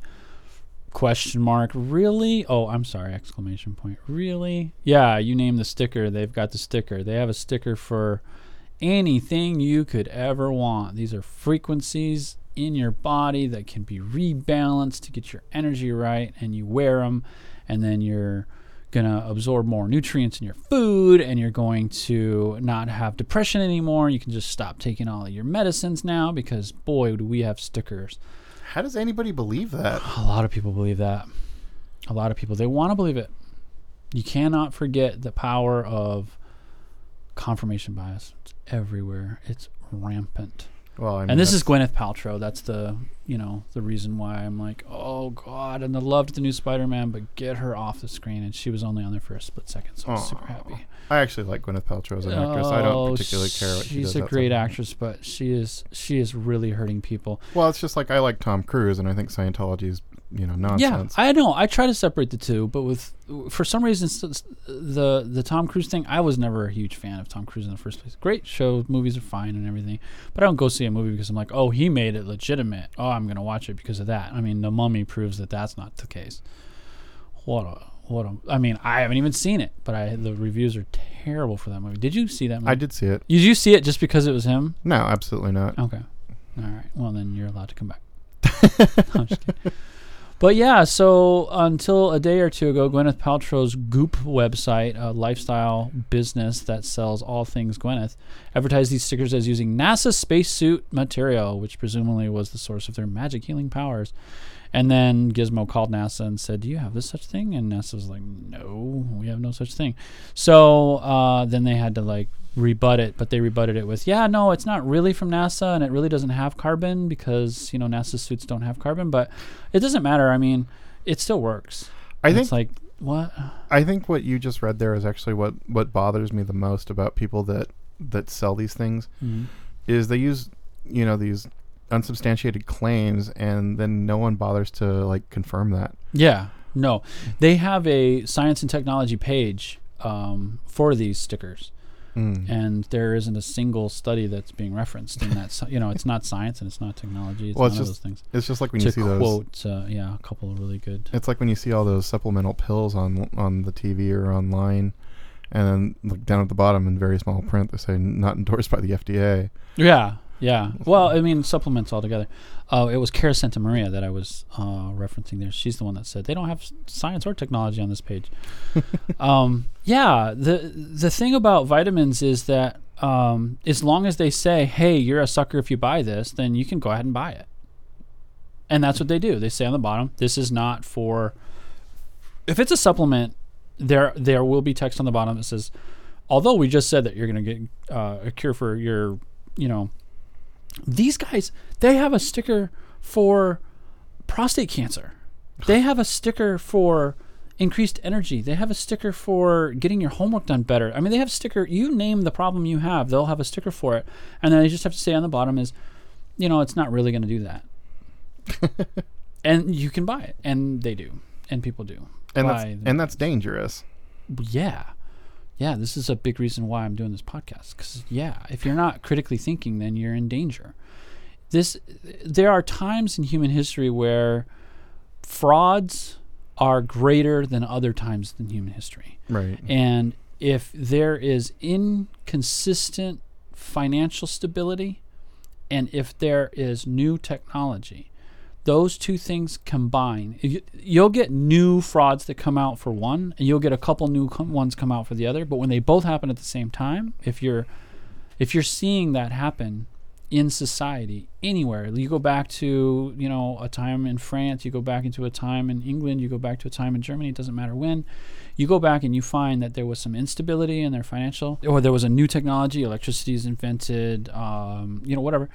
Speaker 2: question mark. Really? Oh, I'm sorry, exclamation point. Really? Yeah, you name the sticker, they've got the sticker. They have a sticker for anything you could ever want. These are frequencies in your body that can be rebalanced to get your energy right and you wear them and then you're going to absorb more nutrients in your food and you're going to not have depression anymore. You can just stop taking all of your medicines now because boy do we have stickers.
Speaker 3: How does anybody believe that?
Speaker 2: A lot of people believe that. A lot of people they want to believe it. You cannot forget the power of confirmation bias. It's everywhere. It's rampant.
Speaker 3: Well, I mean,
Speaker 2: and this is Gwyneth Paltrow. That's the you know the reason why I'm like, oh god, and I loved the new Spider-Man, but get her off the screen. And she was only on there for a split second, so I'm super happy.
Speaker 3: I actually like Gwyneth Paltrow as an actress. I
Speaker 2: Oh,
Speaker 3: don't particularly care what she does.
Speaker 2: She's
Speaker 3: a
Speaker 2: great actress, but she is she is really hurting people.
Speaker 3: Well, it's just like I like Tom Cruise, and I think Scientology is you know nonsense.
Speaker 2: Yeah, I know. I try to separate the two, but with for some reason the the Tom Cruise thing, I was never a huge fan of Tom Cruise in the first place. Great show, movies are fine and everything, but I don't go see a movie because I'm like, oh, he made it legitimate. Oh, I'm gonna watch it because of that. I mean, The Mummy proves that that's not the case. What a what a. I mean, I haven't even seen it, but I the reviews are terrible for that movie. Did you see that movie?
Speaker 3: I did see it.
Speaker 2: Did you see it just because it was him?
Speaker 3: No, absolutely not.
Speaker 2: Okay. All right. Well, then you're allowed to come back. [laughs] No, I'm just kidding. But yeah, so until a day or two ago, Gwyneth Paltrow's Goop website, a lifestyle business that sells all things Gwyneth, advertised these stickers as using NASA spacesuit material, which presumably was the source of their magic healing powers. And then Gizmo called NASA and said, "Do you have this such thing?" And NASA was like, "No, we have no such thing." So uh, then they had to like rebut it, but they rebutted it with, "Yeah, no, it's not really from NASA, and it really doesn't have carbon because you know NASA suits don't have carbon." But it doesn't matter. I mean, it still works.
Speaker 3: I
Speaker 2: And
Speaker 3: think
Speaker 2: it's like what?
Speaker 3: I think what you just read there is actually what what bothers me the most about people that that sell these things
Speaker 2: Mhm.
Speaker 3: is they use you know these unsubstantiated claims and then no one bothers to like confirm that.
Speaker 2: Yeah, no, they have a science and technology page um, for these stickers.
Speaker 3: Mm.
Speaker 2: and there isn't a single study that's being referenced in that. you know, it's not science and it's not technology. It's
Speaker 3: Well,
Speaker 2: none
Speaker 3: it's
Speaker 2: of
Speaker 3: just
Speaker 2: those things.
Speaker 3: It's just like when
Speaker 2: to
Speaker 3: you see those.
Speaker 2: quote, uh, yeah, a couple of really good.
Speaker 3: It's like when you see all those supplemental pills on on the TV or online, and then look down at the bottom in very small print they say not endorsed by the FDA.
Speaker 2: Yeah, yeah. Well, I mean, supplements altogether. Uh, it was Cara Santa Maria that I was uh, referencing there. She's the one that said they don't have science or technology on this page. [laughs] um, yeah, the the thing about vitamins is that um, as long as they say, "Hey, you're a sucker if you buy this," then you can go ahead and buy it. And that's what they do. They say on the bottom, "This is not for." If it's a supplement, there there will be text on the bottom that says, "Although we just said that you're going to get uh, a cure for your, you know." These guys, they have a sticker for prostate cancer. They have a sticker for increased energy. They have a sticker for getting your homework done better. I mean, they have sticker. You name the problem you have, they'll have a sticker for it, and then they just have to say on the bottom is, you know, it's not really going to do that. [laughs] and you can buy it, and they do, and people do.
Speaker 3: And that's and that's dangerous.
Speaker 2: yeah yeah this is a big reason why i'm doing this podcast because yeah if you're not critically thinking then you're in danger this there are times in human history where frauds are greater than other times in human history
Speaker 3: Right.
Speaker 2: and if there is inconsistent financial stability and if there is new technology, those two things combine. You- You'll get new frauds that come out for one, and you'll get a couple new com- ones come out for the other. But when they both happen at the same time, if you're if you're seeing that happen in society anywhere, you go back to you know a time in France, you go back into a time in England, you go back to a time in Germany. It doesn't matter when. You go back and you find that there was some instability in their financial, or there was a new technology, electricity is invented, um, you know, whatever.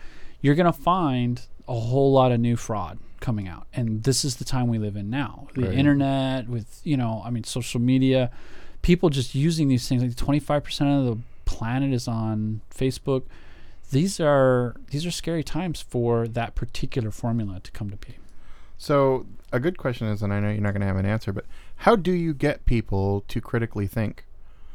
Speaker 2: You're gonna find a whole lot of new fraud coming out, and this is the time we live in now. The
Speaker 3: Right.
Speaker 2: internet, with you know, I mean, social media, people just using these things. Like 25% of the planet is on Facebook. These are these are scary times for that particular formula to come to be.
Speaker 3: So a good question is, and I know you're not going to have an answer, but how do you get people to critically think?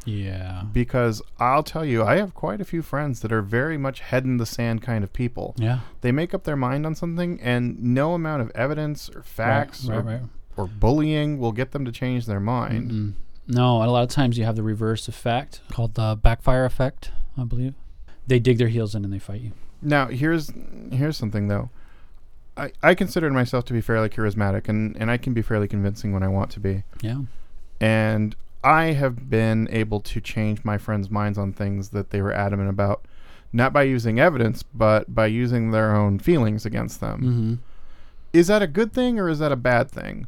Speaker 2: Yeah.
Speaker 3: Because I'll tell you, I have quite a few friends that are very much head in the sand kind of people.
Speaker 2: Yeah.
Speaker 3: They make up their mind on something, and no amount of evidence or facts
Speaker 2: right,
Speaker 3: or,
Speaker 2: right, right.
Speaker 3: or bullying will get them to change their mind.
Speaker 2: Mm-mm. No, a lot of times you have the reverse effect called the backfire effect, I believe. They dig their heels in and they fight you.
Speaker 3: Now, here's here's something though. I, I consider myself to be fairly charismatic, and, and I can be fairly convincing when I want to be.
Speaker 2: Yeah.
Speaker 3: And I have been able to change my friends' minds on things that they were adamant about, not by using evidence, but by using their own feelings against them.
Speaker 2: Mm-hmm.
Speaker 3: Is that a good thing or is that a bad thing?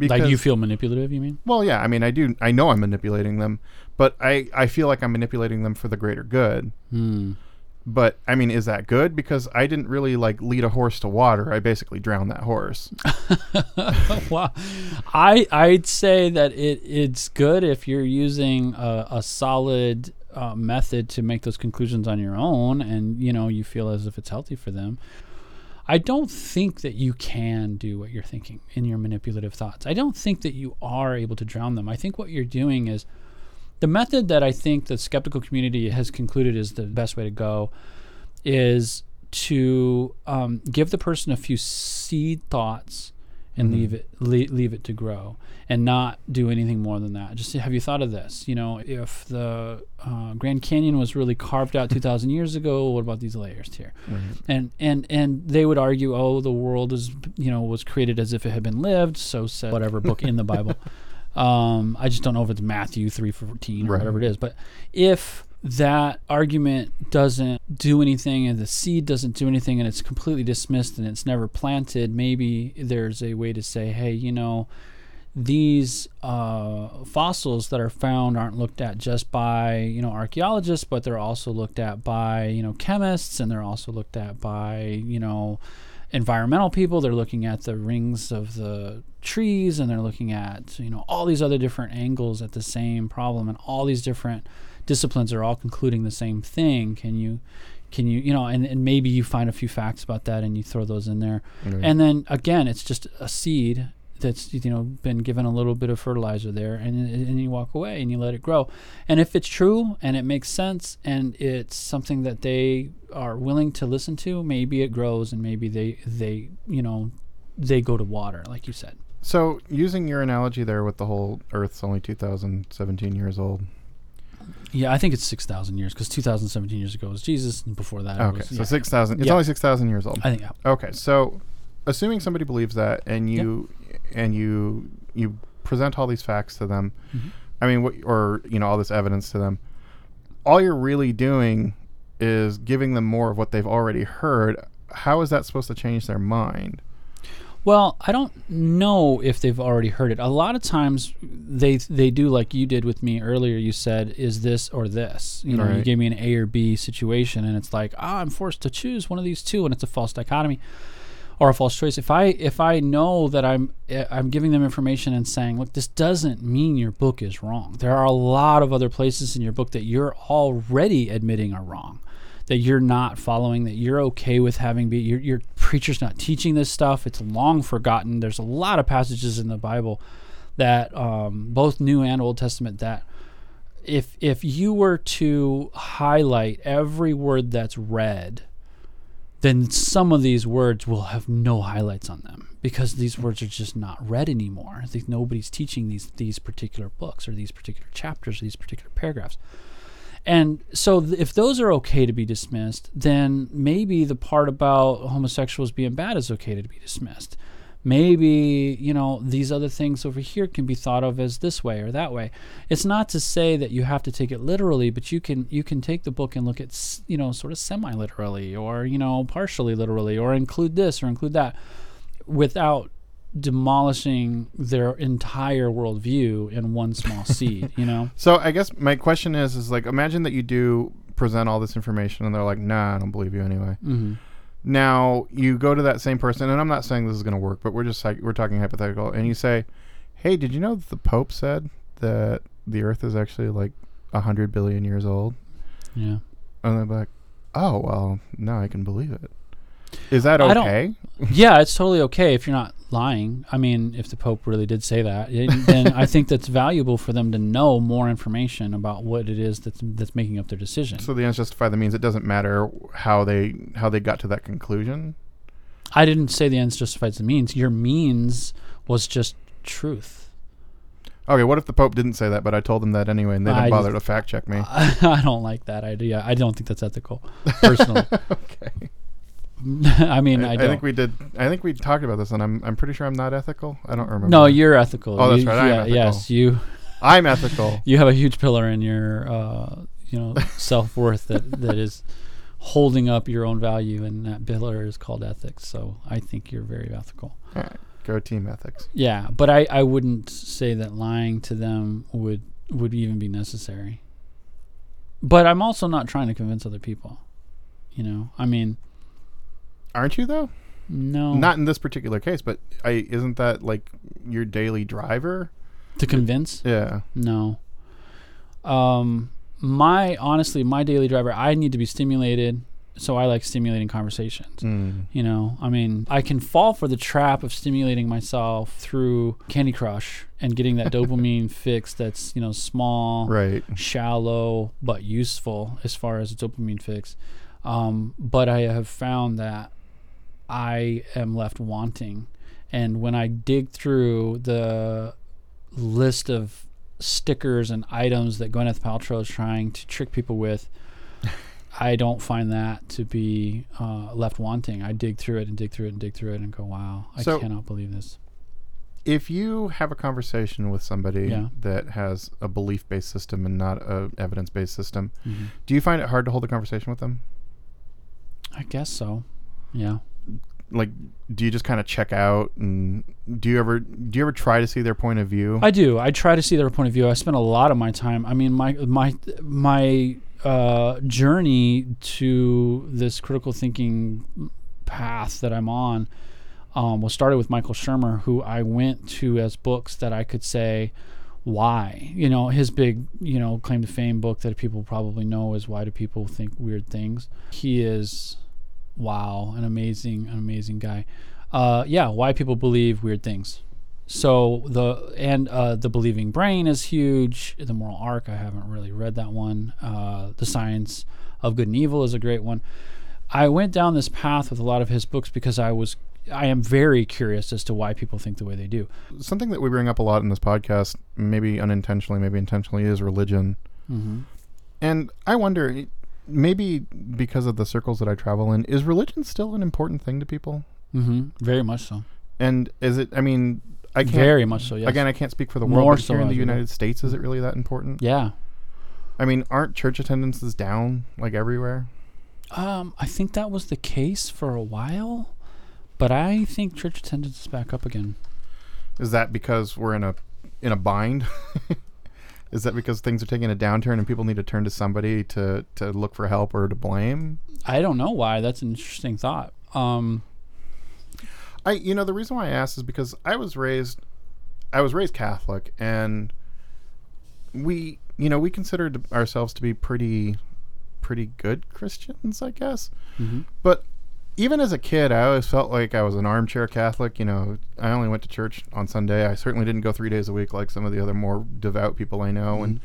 Speaker 2: like you feel manipulative, you mean?
Speaker 3: Well, yeah. I mean, I do. I know I'm manipulating them, but I I feel like I'm manipulating them for the greater good.
Speaker 2: Hmm.
Speaker 3: But I mean, is that good? Because I didn't really like lead a horse to water. I basically drowned that horse. [laughs]
Speaker 2: I I'd say that it it's good if you're using a, a solid uh, method to make those conclusions on your own, and you know you feel as if it's healthy for them. I don't think that you can do what you're thinking in your manipulative thoughts. I don't think that you are able to drown them. I think what you're doing is the method that I think the skeptical community has concluded is the best way to go is to um, give the person a few seed thoughts and leave it leave, leave it to grow and not do anything more than that. Just have you thought of this? You know if the uh, grand canyon was really carved out 2000 [laughs] years ago what about these layers here? And and and they would argue oh the world is you know was created as if it had been lived so said whatever book [laughs] in the bible [laughs] um, i just don't know if it's matthew 314 or
Speaker 3: Right.
Speaker 2: whatever it is but if that argument doesn't do anything and the seed doesn't do anything and it's completely dismissed and it's never planted maybe there's a way to say hey you know these uh, fossils that are found aren't looked at just by you know archaeologists, but they're also looked at by you know chemists, and they're also looked at by you know environmental people. They're looking at the rings of the trees, and they're looking at you know all these other different angles at the same problem, and all these different disciplines are all concluding the same thing. Can you can you you know and, and maybe you find a few facts about that and you throw those in there and then again it's just a seed that's you know been given a little bit of fertilizer there and and you walk away and you let it grow and if it's true and it makes sense and it's something that they are willing to listen to maybe it grows and maybe they they you know they go to water like you said
Speaker 3: So, using your analogy there with the whole Earth's only 2017 years old.
Speaker 2: yeah i think it's 6000 years because 2017 years ago was jesus and before that it
Speaker 3: Okay,
Speaker 2: was,
Speaker 3: so
Speaker 2: yeah.
Speaker 3: 6,000. It's
Speaker 2: Yeah.
Speaker 3: only 6,000 years old.
Speaker 2: i think yeah.
Speaker 3: Okay, so assuming somebody believes that, and you and you you present all these facts to them,
Speaker 2: Mhm.
Speaker 3: I mean, what or you know all this evidence to them, all you're really doing is giving them more of what they've already heard. How is that supposed to change their mind?
Speaker 2: Well, I don't know if they've already heard it. A lot of times they they do like you did with me earlier. You said, "Is this or this?" You know, you gave me an A or B situation, and it's like, ah, I'm forced to choose one of these two, and it's a false dichotomy or a false choice. If I if I know that I'm I'm giving them information and saying, look, this doesn't mean your book is wrong. There are a lot of other places in your book that you're already admitting are wrong that you're not following, that you're okay with having be your your preacher's not teaching this stuff. It's long forgotten. There's a lot of passages in the Bible that um, both New and Old Testament that if if you were to highlight every word that's read, then some of these words will have no highlights on them because these words are just not read anymore. Nobody's teaching these these particular books or these particular chapters or these particular paragraphs. And so, th- if those are okay to be dismissed, then maybe the part about homosexuals being bad is okay to be dismissed. Maybe, you know, these other things over here can be thought of as this way or that way. It's not to say that you have to take it literally, but you can you can take the book and look at, you know, sort of semi-literally or, you know, partially literally or include this or include that without demolishing their entire worldview in one small [laughs] seed, you know?
Speaker 3: So I guess my question is is like imagine that you do present all this information and they're like, "Nah, I don't believe you anyway."
Speaker 2: hmm
Speaker 3: Now you go to that same person, and I'm not saying this is going to work, but we're just we're talking hypothetical, and you say, "Hey, did you know that the Pope said that the Earth is actually like a hundred billion years old?"
Speaker 2: Yeah.
Speaker 3: And they're like, "Oh well, now I can believe it." Is that okay?
Speaker 2: yeah, it's totally okay if you're not lying. I mean, if the Pope really did say that, it- then I think that's valuable for them to know more information about what it is that's that's making up their decision.
Speaker 3: So the ends justify the means. It doesn't matter how they how they got to that conclusion.
Speaker 2: I didn't say the ends justifies the means. Your means was just truth.
Speaker 3: Okay, what if the Pope didn't say that, but I told them that anyway, and they didn't
Speaker 2: I
Speaker 3: bother
Speaker 2: just-
Speaker 3: to fact check me? [laughs]
Speaker 2: I don't like that idea. I don't think that's ethical, personally. [laughs]
Speaker 3: okay. [laughs]
Speaker 2: I mean, I,
Speaker 3: I, I think we did. I think we talked about this, and I'm I'm pretty sure I'm not ethical. I don't remember.
Speaker 2: no, you're ethical.
Speaker 3: Oh, that's
Speaker 2: You-
Speaker 3: right, I am
Speaker 2: yeah,
Speaker 3: ethical.
Speaker 2: Yes, you
Speaker 3: I'm ethical. [laughs]
Speaker 2: you have a huge pillar in your uh, you know [laughs] self worth that that is holding up your own value, and that pillar is called ethics. So I think you're very ethical.
Speaker 3: All right, Go team ethics.
Speaker 2: Yeah, but I, I wouldn't say that lying to them would would even be necessary. But I'm also not trying to convince other people. You know, I mean,
Speaker 3: Aren't you though?
Speaker 2: no,
Speaker 3: Not in this particular case, but I isn't that like your daily driver?
Speaker 2: to convince.
Speaker 3: Yeah.
Speaker 2: No. Um, my honestly, my daily driver, I need to be stimulated, so I like stimulating conversations.
Speaker 3: Mm.
Speaker 2: You know, I mean, I can fall for the trap of stimulating myself through Candy Crush and getting that [laughs] dopamine fix that's, you know, small,
Speaker 3: Right.
Speaker 2: shallow, but useful as far as a dopamine fix. Um, but I have found that I am left wanting. And when I dig through the list of stickers and items that Gwyneth Paltrow is trying to trick people with, [laughs] I don't find that to be uh, left wanting. I dig through it and dig through it and dig through it and go, wow, I
Speaker 3: So-
Speaker 2: cannot believe this.
Speaker 3: If you have a conversation with somebody
Speaker 2: Yeah.
Speaker 3: that has a belief-based system and not a evidence-based system,
Speaker 2: Mhm.
Speaker 3: do you find it hard to hold a conversation with them?
Speaker 2: I guess so. Yeah.
Speaker 3: Like, do you just kind of check out, and do you ever do you ever try to see their point of view?
Speaker 2: I do. I try to see their point of view. I spend a lot of my time. I mean, my my my uh, journey to this critical thinking path that I'm on um, was started with Michael Shermer, who I went to as books that I could say why. You know, his big you know claim to fame book that people probably know is Why Do People Think Weird Things. He is wow, an amazing, an amazing guy. Uh, yeah, why people believe weird things. So the and uh, the believing brain is huge. The moral arc, I haven't really read that one. Uh, the science of good and evil is a great one. I went down this path with a lot of his books because I was I am very curious as to why people think the way they do.
Speaker 3: Something that we bring up a lot in this podcast, maybe unintentionally, maybe intentionally, is religion.
Speaker 2: Mm-hmm.
Speaker 3: And I wonder, maybe because of the circles that I travel in, is religion still an important thing to people?
Speaker 2: Mm-hmm. Very much so.
Speaker 3: And is it? I mean, I can't.
Speaker 2: Very much so. Yes.
Speaker 3: Again, I can't speak for the world.
Speaker 2: More
Speaker 3: but
Speaker 2: so,
Speaker 3: here in the. United States, is it really that important?
Speaker 2: yeah.
Speaker 3: I mean, aren't church attendances down like everywhere?
Speaker 2: Um, I think that was the case for a while, but I think church attendance is back up again.
Speaker 3: Is that because we're in a in a bind? [laughs] is that because things are taking a downturn and people need to turn to somebody to to look for help or to blame?
Speaker 2: I don't know why. That's an interesting thought. Um,
Speaker 3: I you know the reason why I asked is because I was raised I was raised Catholic and we you know we considered ourselves to be pretty pretty good Christians I guess
Speaker 2: mhm.
Speaker 3: but even as a kid I always felt like I was an armchair Catholic you know I only went to church on Sunday I certainly didn't go 3 days a week like some of the other more devout people I know and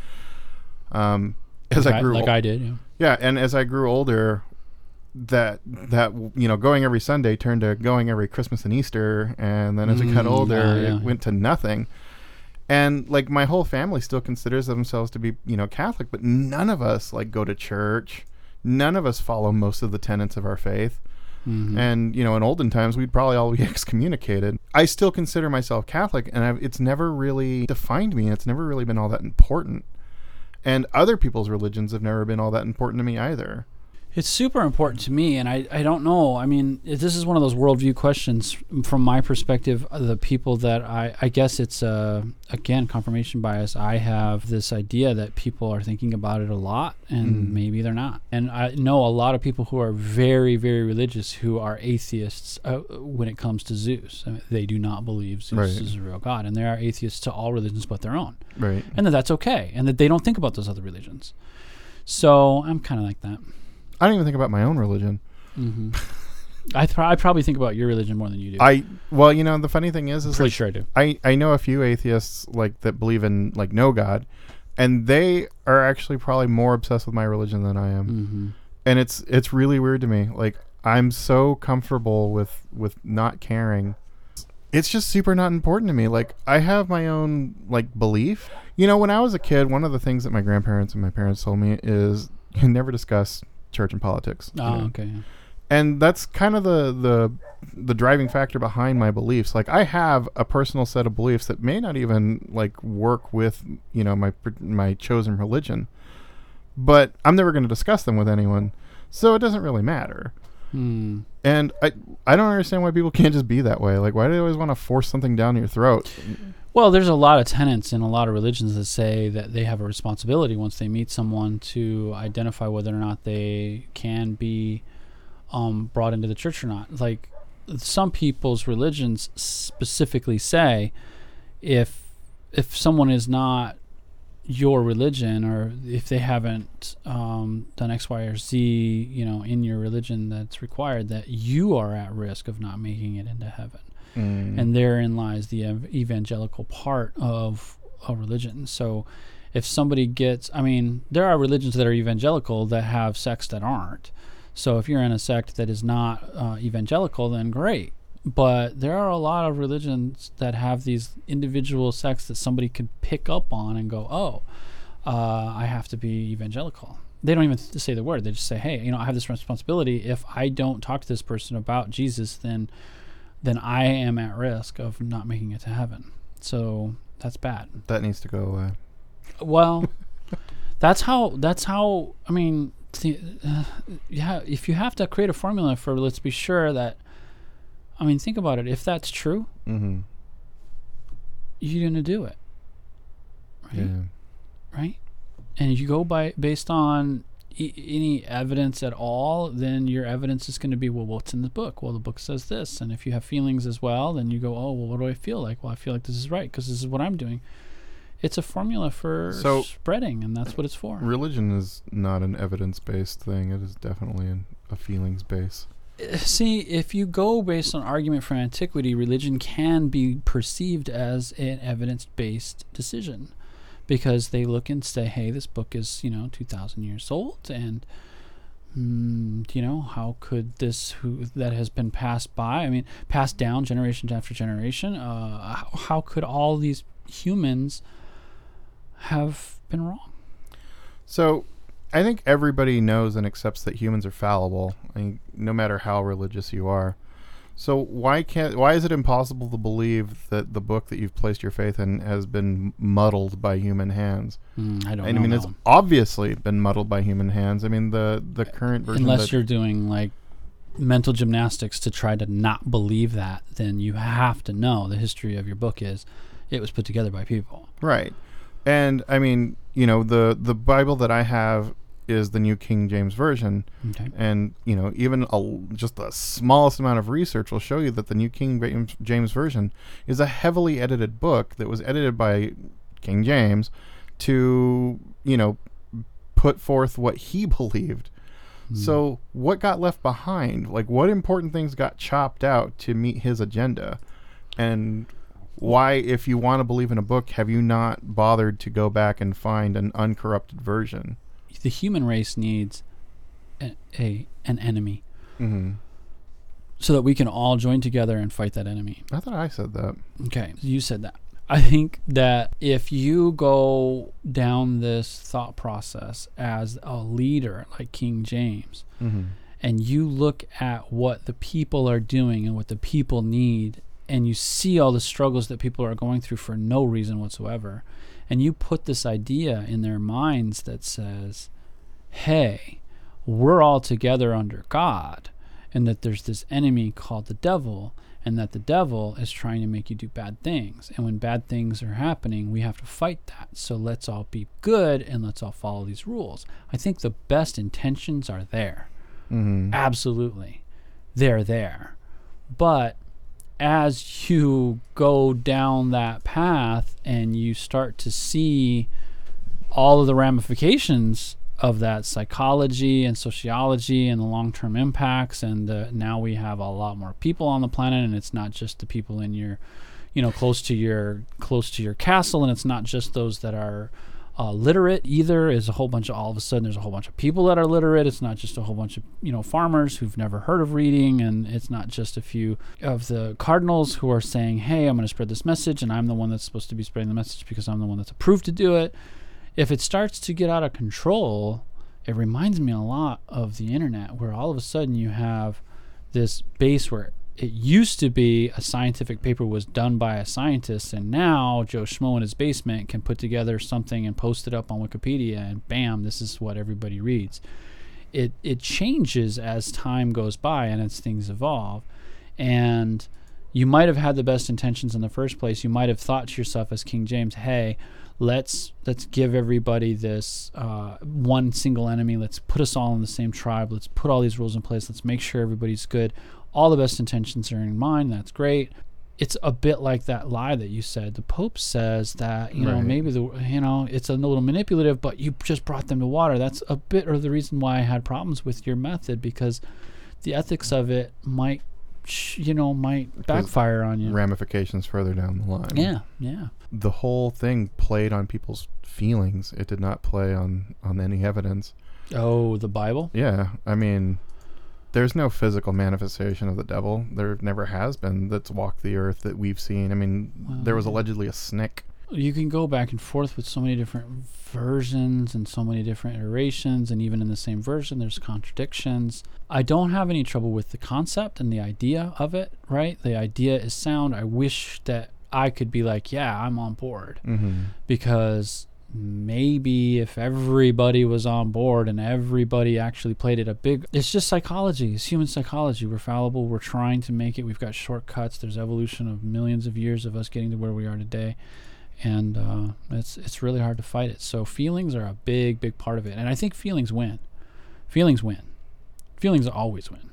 Speaker 3: um [laughs] as
Speaker 2: like
Speaker 3: I grew
Speaker 2: like
Speaker 3: ol-
Speaker 2: I did. Yeah.
Speaker 3: yeah, and as I grew older, that that you know going every Sunday turned to going every Christmas and Easter, and then as we got
Speaker 2: Mm,
Speaker 3: older,
Speaker 2: yeah, yeah.
Speaker 3: it went to nothing. And like my whole family still considers themselves to be you know Catholic, but none of us like go to church. None of us follow most of the tenets of our faith.
Speaker 2: Mhm.
Speaker 3: And you know, in olden times, we'd probably all be [laughs] excommunicated. I still consider myself Catholic, and I've, it's never really defined me. It's never really been all that important. And other people's religions have never been all that important to me either.
Speaker 2: It's super important to me, and I, I don't know. I mean, this is one of those worldview questions from my perspective. uh, The people that I, I guess it's uh, again confirmation bias. I have this idea that people are thinking about it a lot, and
Speaker 3: Mm.
Speaker 2: maybe they're not. And I know a lot of people who are very, very religious who are atheists uh, when it comes to Zeus. I mean, they do not believe Zeus
Speaker 3: Right.
Speaker 2: is a real god, and they are atheists to all religions but their own,
Speaker 3: Right.
Speaker 2: and that that's okay, and that they don't think about those other religions. So I'm kind of like that.
Speaker 3: I don't even think about my own religion.
Speaker 2: hmm I, th- I probably think about your religion more than you do.
Speaker 3: I well, you know, the funny thing is, is
Speaker 2: pretty
Speaker 3: like,
Speaker 2: sure I do.
Speaker 3: I I know a few atheists like that believe in like no God, and they are actually probably more obsessed with my religion than I am.
Speaker 2: Mm-hmm.
Speaker 3: And it's it's really weird to me. Like I'm so comfortable with with not caring. It's just super not important to me. Like I have my own like belief. You know, when I was a kid, one of the things that my grandparents and my parents told me is you [laughs] never discuss church and politics. you
Speaker 2: Oh,
Speaker 3: know?
Speaker 2: okay.
Speaker 3: and that's kind of the the the driving factor behind my beliefs like i have a personal set of beliefs that may not even like work with you know my my chosen religion but i'm never going to discuss them with anyone so it doesn't really matter
Speaker 2: Hmm.
Speaker 3: And I I don't understand why people [laughs] can't just be that way. Like why do they always want to force something down your throat?
Speaker 2: Well, there's a lot of tenets in a lot of religions that say that they have a responsibility once they meet someone to identify whether or not they can be um, brought into the church or not. Like some people's religions specifically say, if if someone is not your religion or if they haven't um, done X, Y, or Z, you know, in your religion that's required, that you are at risk of not making it into heaven.
Speaker 3: Mm.
Speaker 2: And therein lies the ev- evangelical part of a religion. So if somebody gets, I mean, there are religions that are evangelical that have sects that aren't. So if you're in a sect that is not uh, evangelical, then great. But there are a lot of religions that have these individual sects that somebody can pick up on and go, oh, uh, I have to be evangelical. They don't even th- say the word. They just say, hey, you know, I have this responsibility. If I don't talk to this person about Jesus, then then I am at risk of not making it to heaven. So that's bad.
Speaker 3: that needs to go away.
Speaker 2: Well, [laughs] that's how. That's how. I mean, th- uh, yeah. If you have to create a formula for, let's be sure that. I mean, think about it. If that's true,
Speaker 3: Mm-hmm.
Speaker 2: you're gonna do it, right?
Speaker 3: Yeah.
Speaker 2: Right? And you go by based on e- any evidence at all, then your evidence is going to be, well, what's in the book? Well, the book says this, and if you have feelings as well, then you go, oh, well, what do I feel like? Well, I feel like this is right because this is what I'm doing. It's a formula for
Speaker 3: So-
Speaker 2: spreading, and that's what it's for.
Speaker 3: Religion is not an evidence-based thing. It is definitely an, a feelings-based.
Speaker 2: Eh, see, if you go based on argument from antiquity, religion can be perceived as an evidence-based decision, because they look and say, "Hey, this book is you know two thousand years old, and mm, you know how could this who that has been passed by? I mean, passed down generation after generation. Uh, how, how could all these humans have been wrong?
Speaker 3: So, I think everybody knows and accepts that humans are fallible. I mean, no matter how religious you are. So why can't? Why is it impossible to believe that the book that you've placed your faith in has been muddled by human hands?
Speaker 2: Mm, I don't
Speaker 3: And
Speaker 2: know.
Speaker 3: I mean, it's obviously been muddled by human hands. I mean, the the current version.
Speaker 2: unless you're doing like mental gymnastics to try to not believe that then you have to know the history of your book is it was put together by people
Speaker 3: Right. And I mean, you know, the the Bible that I have is the New King James Version,
Speaker 2: okay
Speaker 3: and you know, even a, just the smallest amount of research will show you that the New King James, Version is a heavily edited book that was edited by King James to, you know, put forth what he [laughs] believed.
Speaker 2: Hmm.
Speaker 3: So, what got left behind? Like, what important things got chopped out to meet his agenda? And why, if you want to believe in a book, have you not bothered to go back and find an uncorrupted version?
Speaker 2: The human race needs a, a an enemy
Speaker 3: Mm-hmm.
Speaker 2: so that we can all join together and fight that enemy
Speaker 3: I thought I said that.
Speaker 2: okay you said that i think that if you go down this thought process as a leader like king james
Speaker 3: Mm-hmm.
Speaker 2: and you look at what the people are doing and what the people need and you see all the struggles that people are going through for no reason whatsoever and you put this idea in their minds that says hey we're all together under god and that there's this enemy called the devil and that the devil is trying to make you do bad things. And when bad things are happening we have to fight that. So let's all be good and let's all follow these rules. I think the best intentions are there.
Speaker 3: Mm-hmm.
Speaker 2: absolutely. They're there. But as you go down that path and you start to see all of the ramifications of that psychology and sociology and the long-term impacts and the, now we have a lot more people on the planet and it's not just the people in your you know close to your close to your castle and it's not just those that are uh, literate either is a whole bunch of all of a sudden there's a whole bunch of people that are literate. It's not just a whole bunch of you know farmers who've never heard of reading. And it's not just a few of the cardinals who are saying hey i'm going to spread this message and i'm the one that's supposed to be spreading the message because i'm the one that's approved to do it. If it starts to get out of control it reminds me a lot of the internet where all of a sudden you have this base where it used to be a scientific paper was done by a scientist and now joe schmo in his basement can put together something and post it up on wikipedia and bam this is what everybody reads. It it changes as time goes by and as things evolve. And you might have had the best intentions in the first place. You might have thought to yourself as king james hey let's let's give everybody this uh, one single enemy. Let's put us all in the same tribe. Let's put all these rules in place. Let's make sure everybody's good all the best intentions are in mind that's great it's a bit like that lie that you said. The Pope says that you know maybe the you know it's a little manipulative, but you just brought them to water. That's a bit of the reason why I had problems with your method because the ethics of it might you know might backfire on you.
Speaker 3: Ramifications further down the line.
Speaker 2: Yeah, yeah.
Speaker 3: The whole thing played on people's feelings. It did not play on on any evidence.
Speaker 2: Oh, the Bible.
Speaker 3: Yeah, I mean, there's no physical manifestation of the devil. There never has been that's walked the earth that we've seen. I mean, there was allegedly a snake.
Speaker 2: you can go back and forth with so many different versions and so many different iterations and even in the same version there's contradictions i don't have any trouble with the concept and the idea of it right the idea is sound i wish that i could be like yeah i'm on board
Speaker 3: Mm-hmm.
Speaker 2: because maybe if everybody was on board and everybody actually played it a big it's just psychology. It's human psychology. We're fallible. We're trying to make it. We've got shortcuts. There's evolution of millions of years of us getting to where we are today. And uh, it's it's really hard to fight it. So feelings are a big big part of it. And i think feelings win. Feelings win. Feelings always win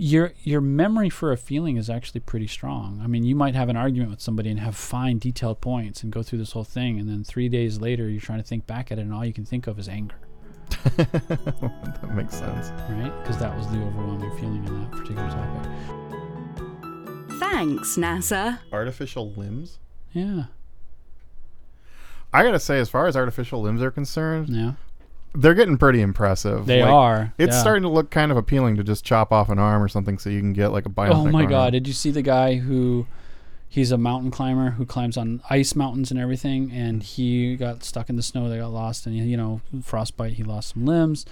Speaker 2: your your memory for a feeling is actually pretty strong. I mean, you might have an argument with somebody and have fine detailed points and go through this whole thing and then 3 days later you're trying to think back at it and all you can think of is anger, [laughs]
Speaker 3: that makes sense.
Speaker 2: right? Because that was the overwhelming feeling in that particular topic.
Speaker 1: Thanks, NASA.
Speaker 3: Artificial limbs.
Speaker 2: Yeah.
Speaker 3: I gotta say, as far as artificial limbs are concerned,
Speaker 2: Yeah.
Speaker 3: They're getting pretty impressive.
Speaker 2: They
Speaker 3: Like,
Speaker 2: are.
Speaker 3: It's
Speaker 2: yeah.
Speaker 3: starting to look kind of appealing to just chop off an arm or something so you can get like a bionic
Speaker 2: Oh my
Speaker 3: arm.
Speaker 2: god, did you see the guy who he's a mountain climber who climbs on ice mountains and everything and he got stuck in the snow, they got lost and you know, frostbite, he lost some limbs.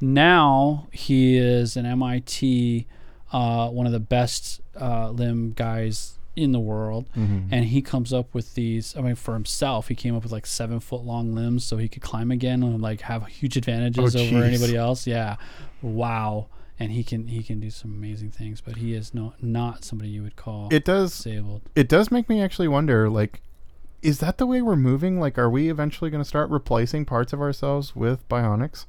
Speaker 2: Now he is an MIT uh, one of the best uh, limb guys in the world
Speaker 3: Mhm.
Speaker 2: and he comes up with these i mean for himself he came up with like seven foot long limbs so he could climb again and like have huge advantages
Speaker 3: Oh,
Speaker 2: over anybody else yeah wow and he can he can do some amazing things but he is not not somebody you would call
Speaker 3: It does.
Speaker 2: disabled
Speaker 3: It does make me actually wonder. Like, is that the way we're moving? Like, are we eventually going to start replacing parts of ourselves with bionics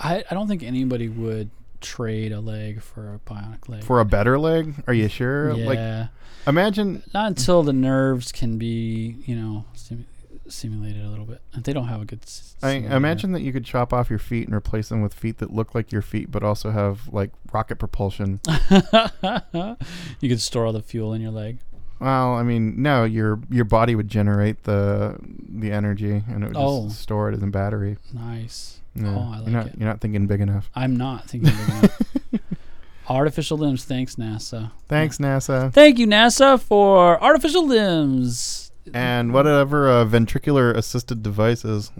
Speaker 2: I, I don't think anybody would trade a leg for a bionic leg
Speaker 3: for a better leg? Are you sure?
Speaker 2: yeah
Speaker 3: Like, imagine.
Speaker 2: not until the nerves can be you know simu- simulated a little bit they don't have a good s-
Speaker 3: I imagine that you could chop off your feet and replace them with feet that look like your feet, but also have like rocket propulsion. [laughs]
Speaker 2: you could store all the fuel in your leg
Speaker 3: Well, I mean, no, your your body would generate the the energy and it would
Speaker 2: Oh.
Speaker 3: just store it as a battery.
Speaker 2: nice
Speaker 3: No,
Speaker 2: Oh, I like
Speaker 3: you're not
Speaker 2: it.
Speaker 3: you're not thinking big enough.
Speaker 2: I'm not thinking big enough. [laughs] Artificial limbs. Thanks, NASA.
Speaker 3: Thanks, NASA.
Speaker 2: Thank you, NASA, for artificial limbs.
Speaker 3: And whatever uh, ventricular assisted devices.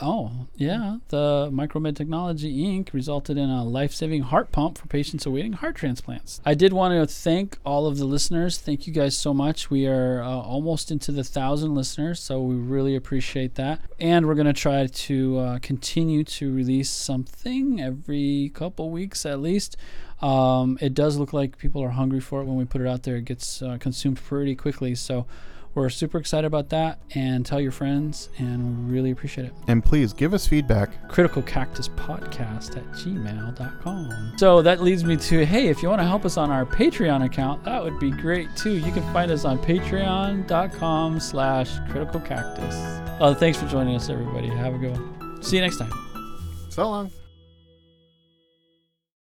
Speaker 2: Oh, yeah. The Micromed Technology Inc. resulted in a life saving heart pump for patients awaiting heart transplants. I did want to thank all of the listeners. Thank you guys so much. We are uh, almost into the thousand listeners, so we really appreciate that. And we're going to try to uh, continue to release something every couple weeks at least. Um, it does look like people are hungry for it when we put it out there. It gets uh, consumed pretty quickly. So we're super excited about that. And tell your friends, and we really appreciate it
Speaker 3: And please give us feedback.
Speaker 2: critical cactus podcast at gmail.com so that leads me to hey if you want to help us on our patreon account that would be great too you can find us on patreon.com slash critical cactus uh, thanks for joining us everybody have a good one see you next time
Speaker 3: So long.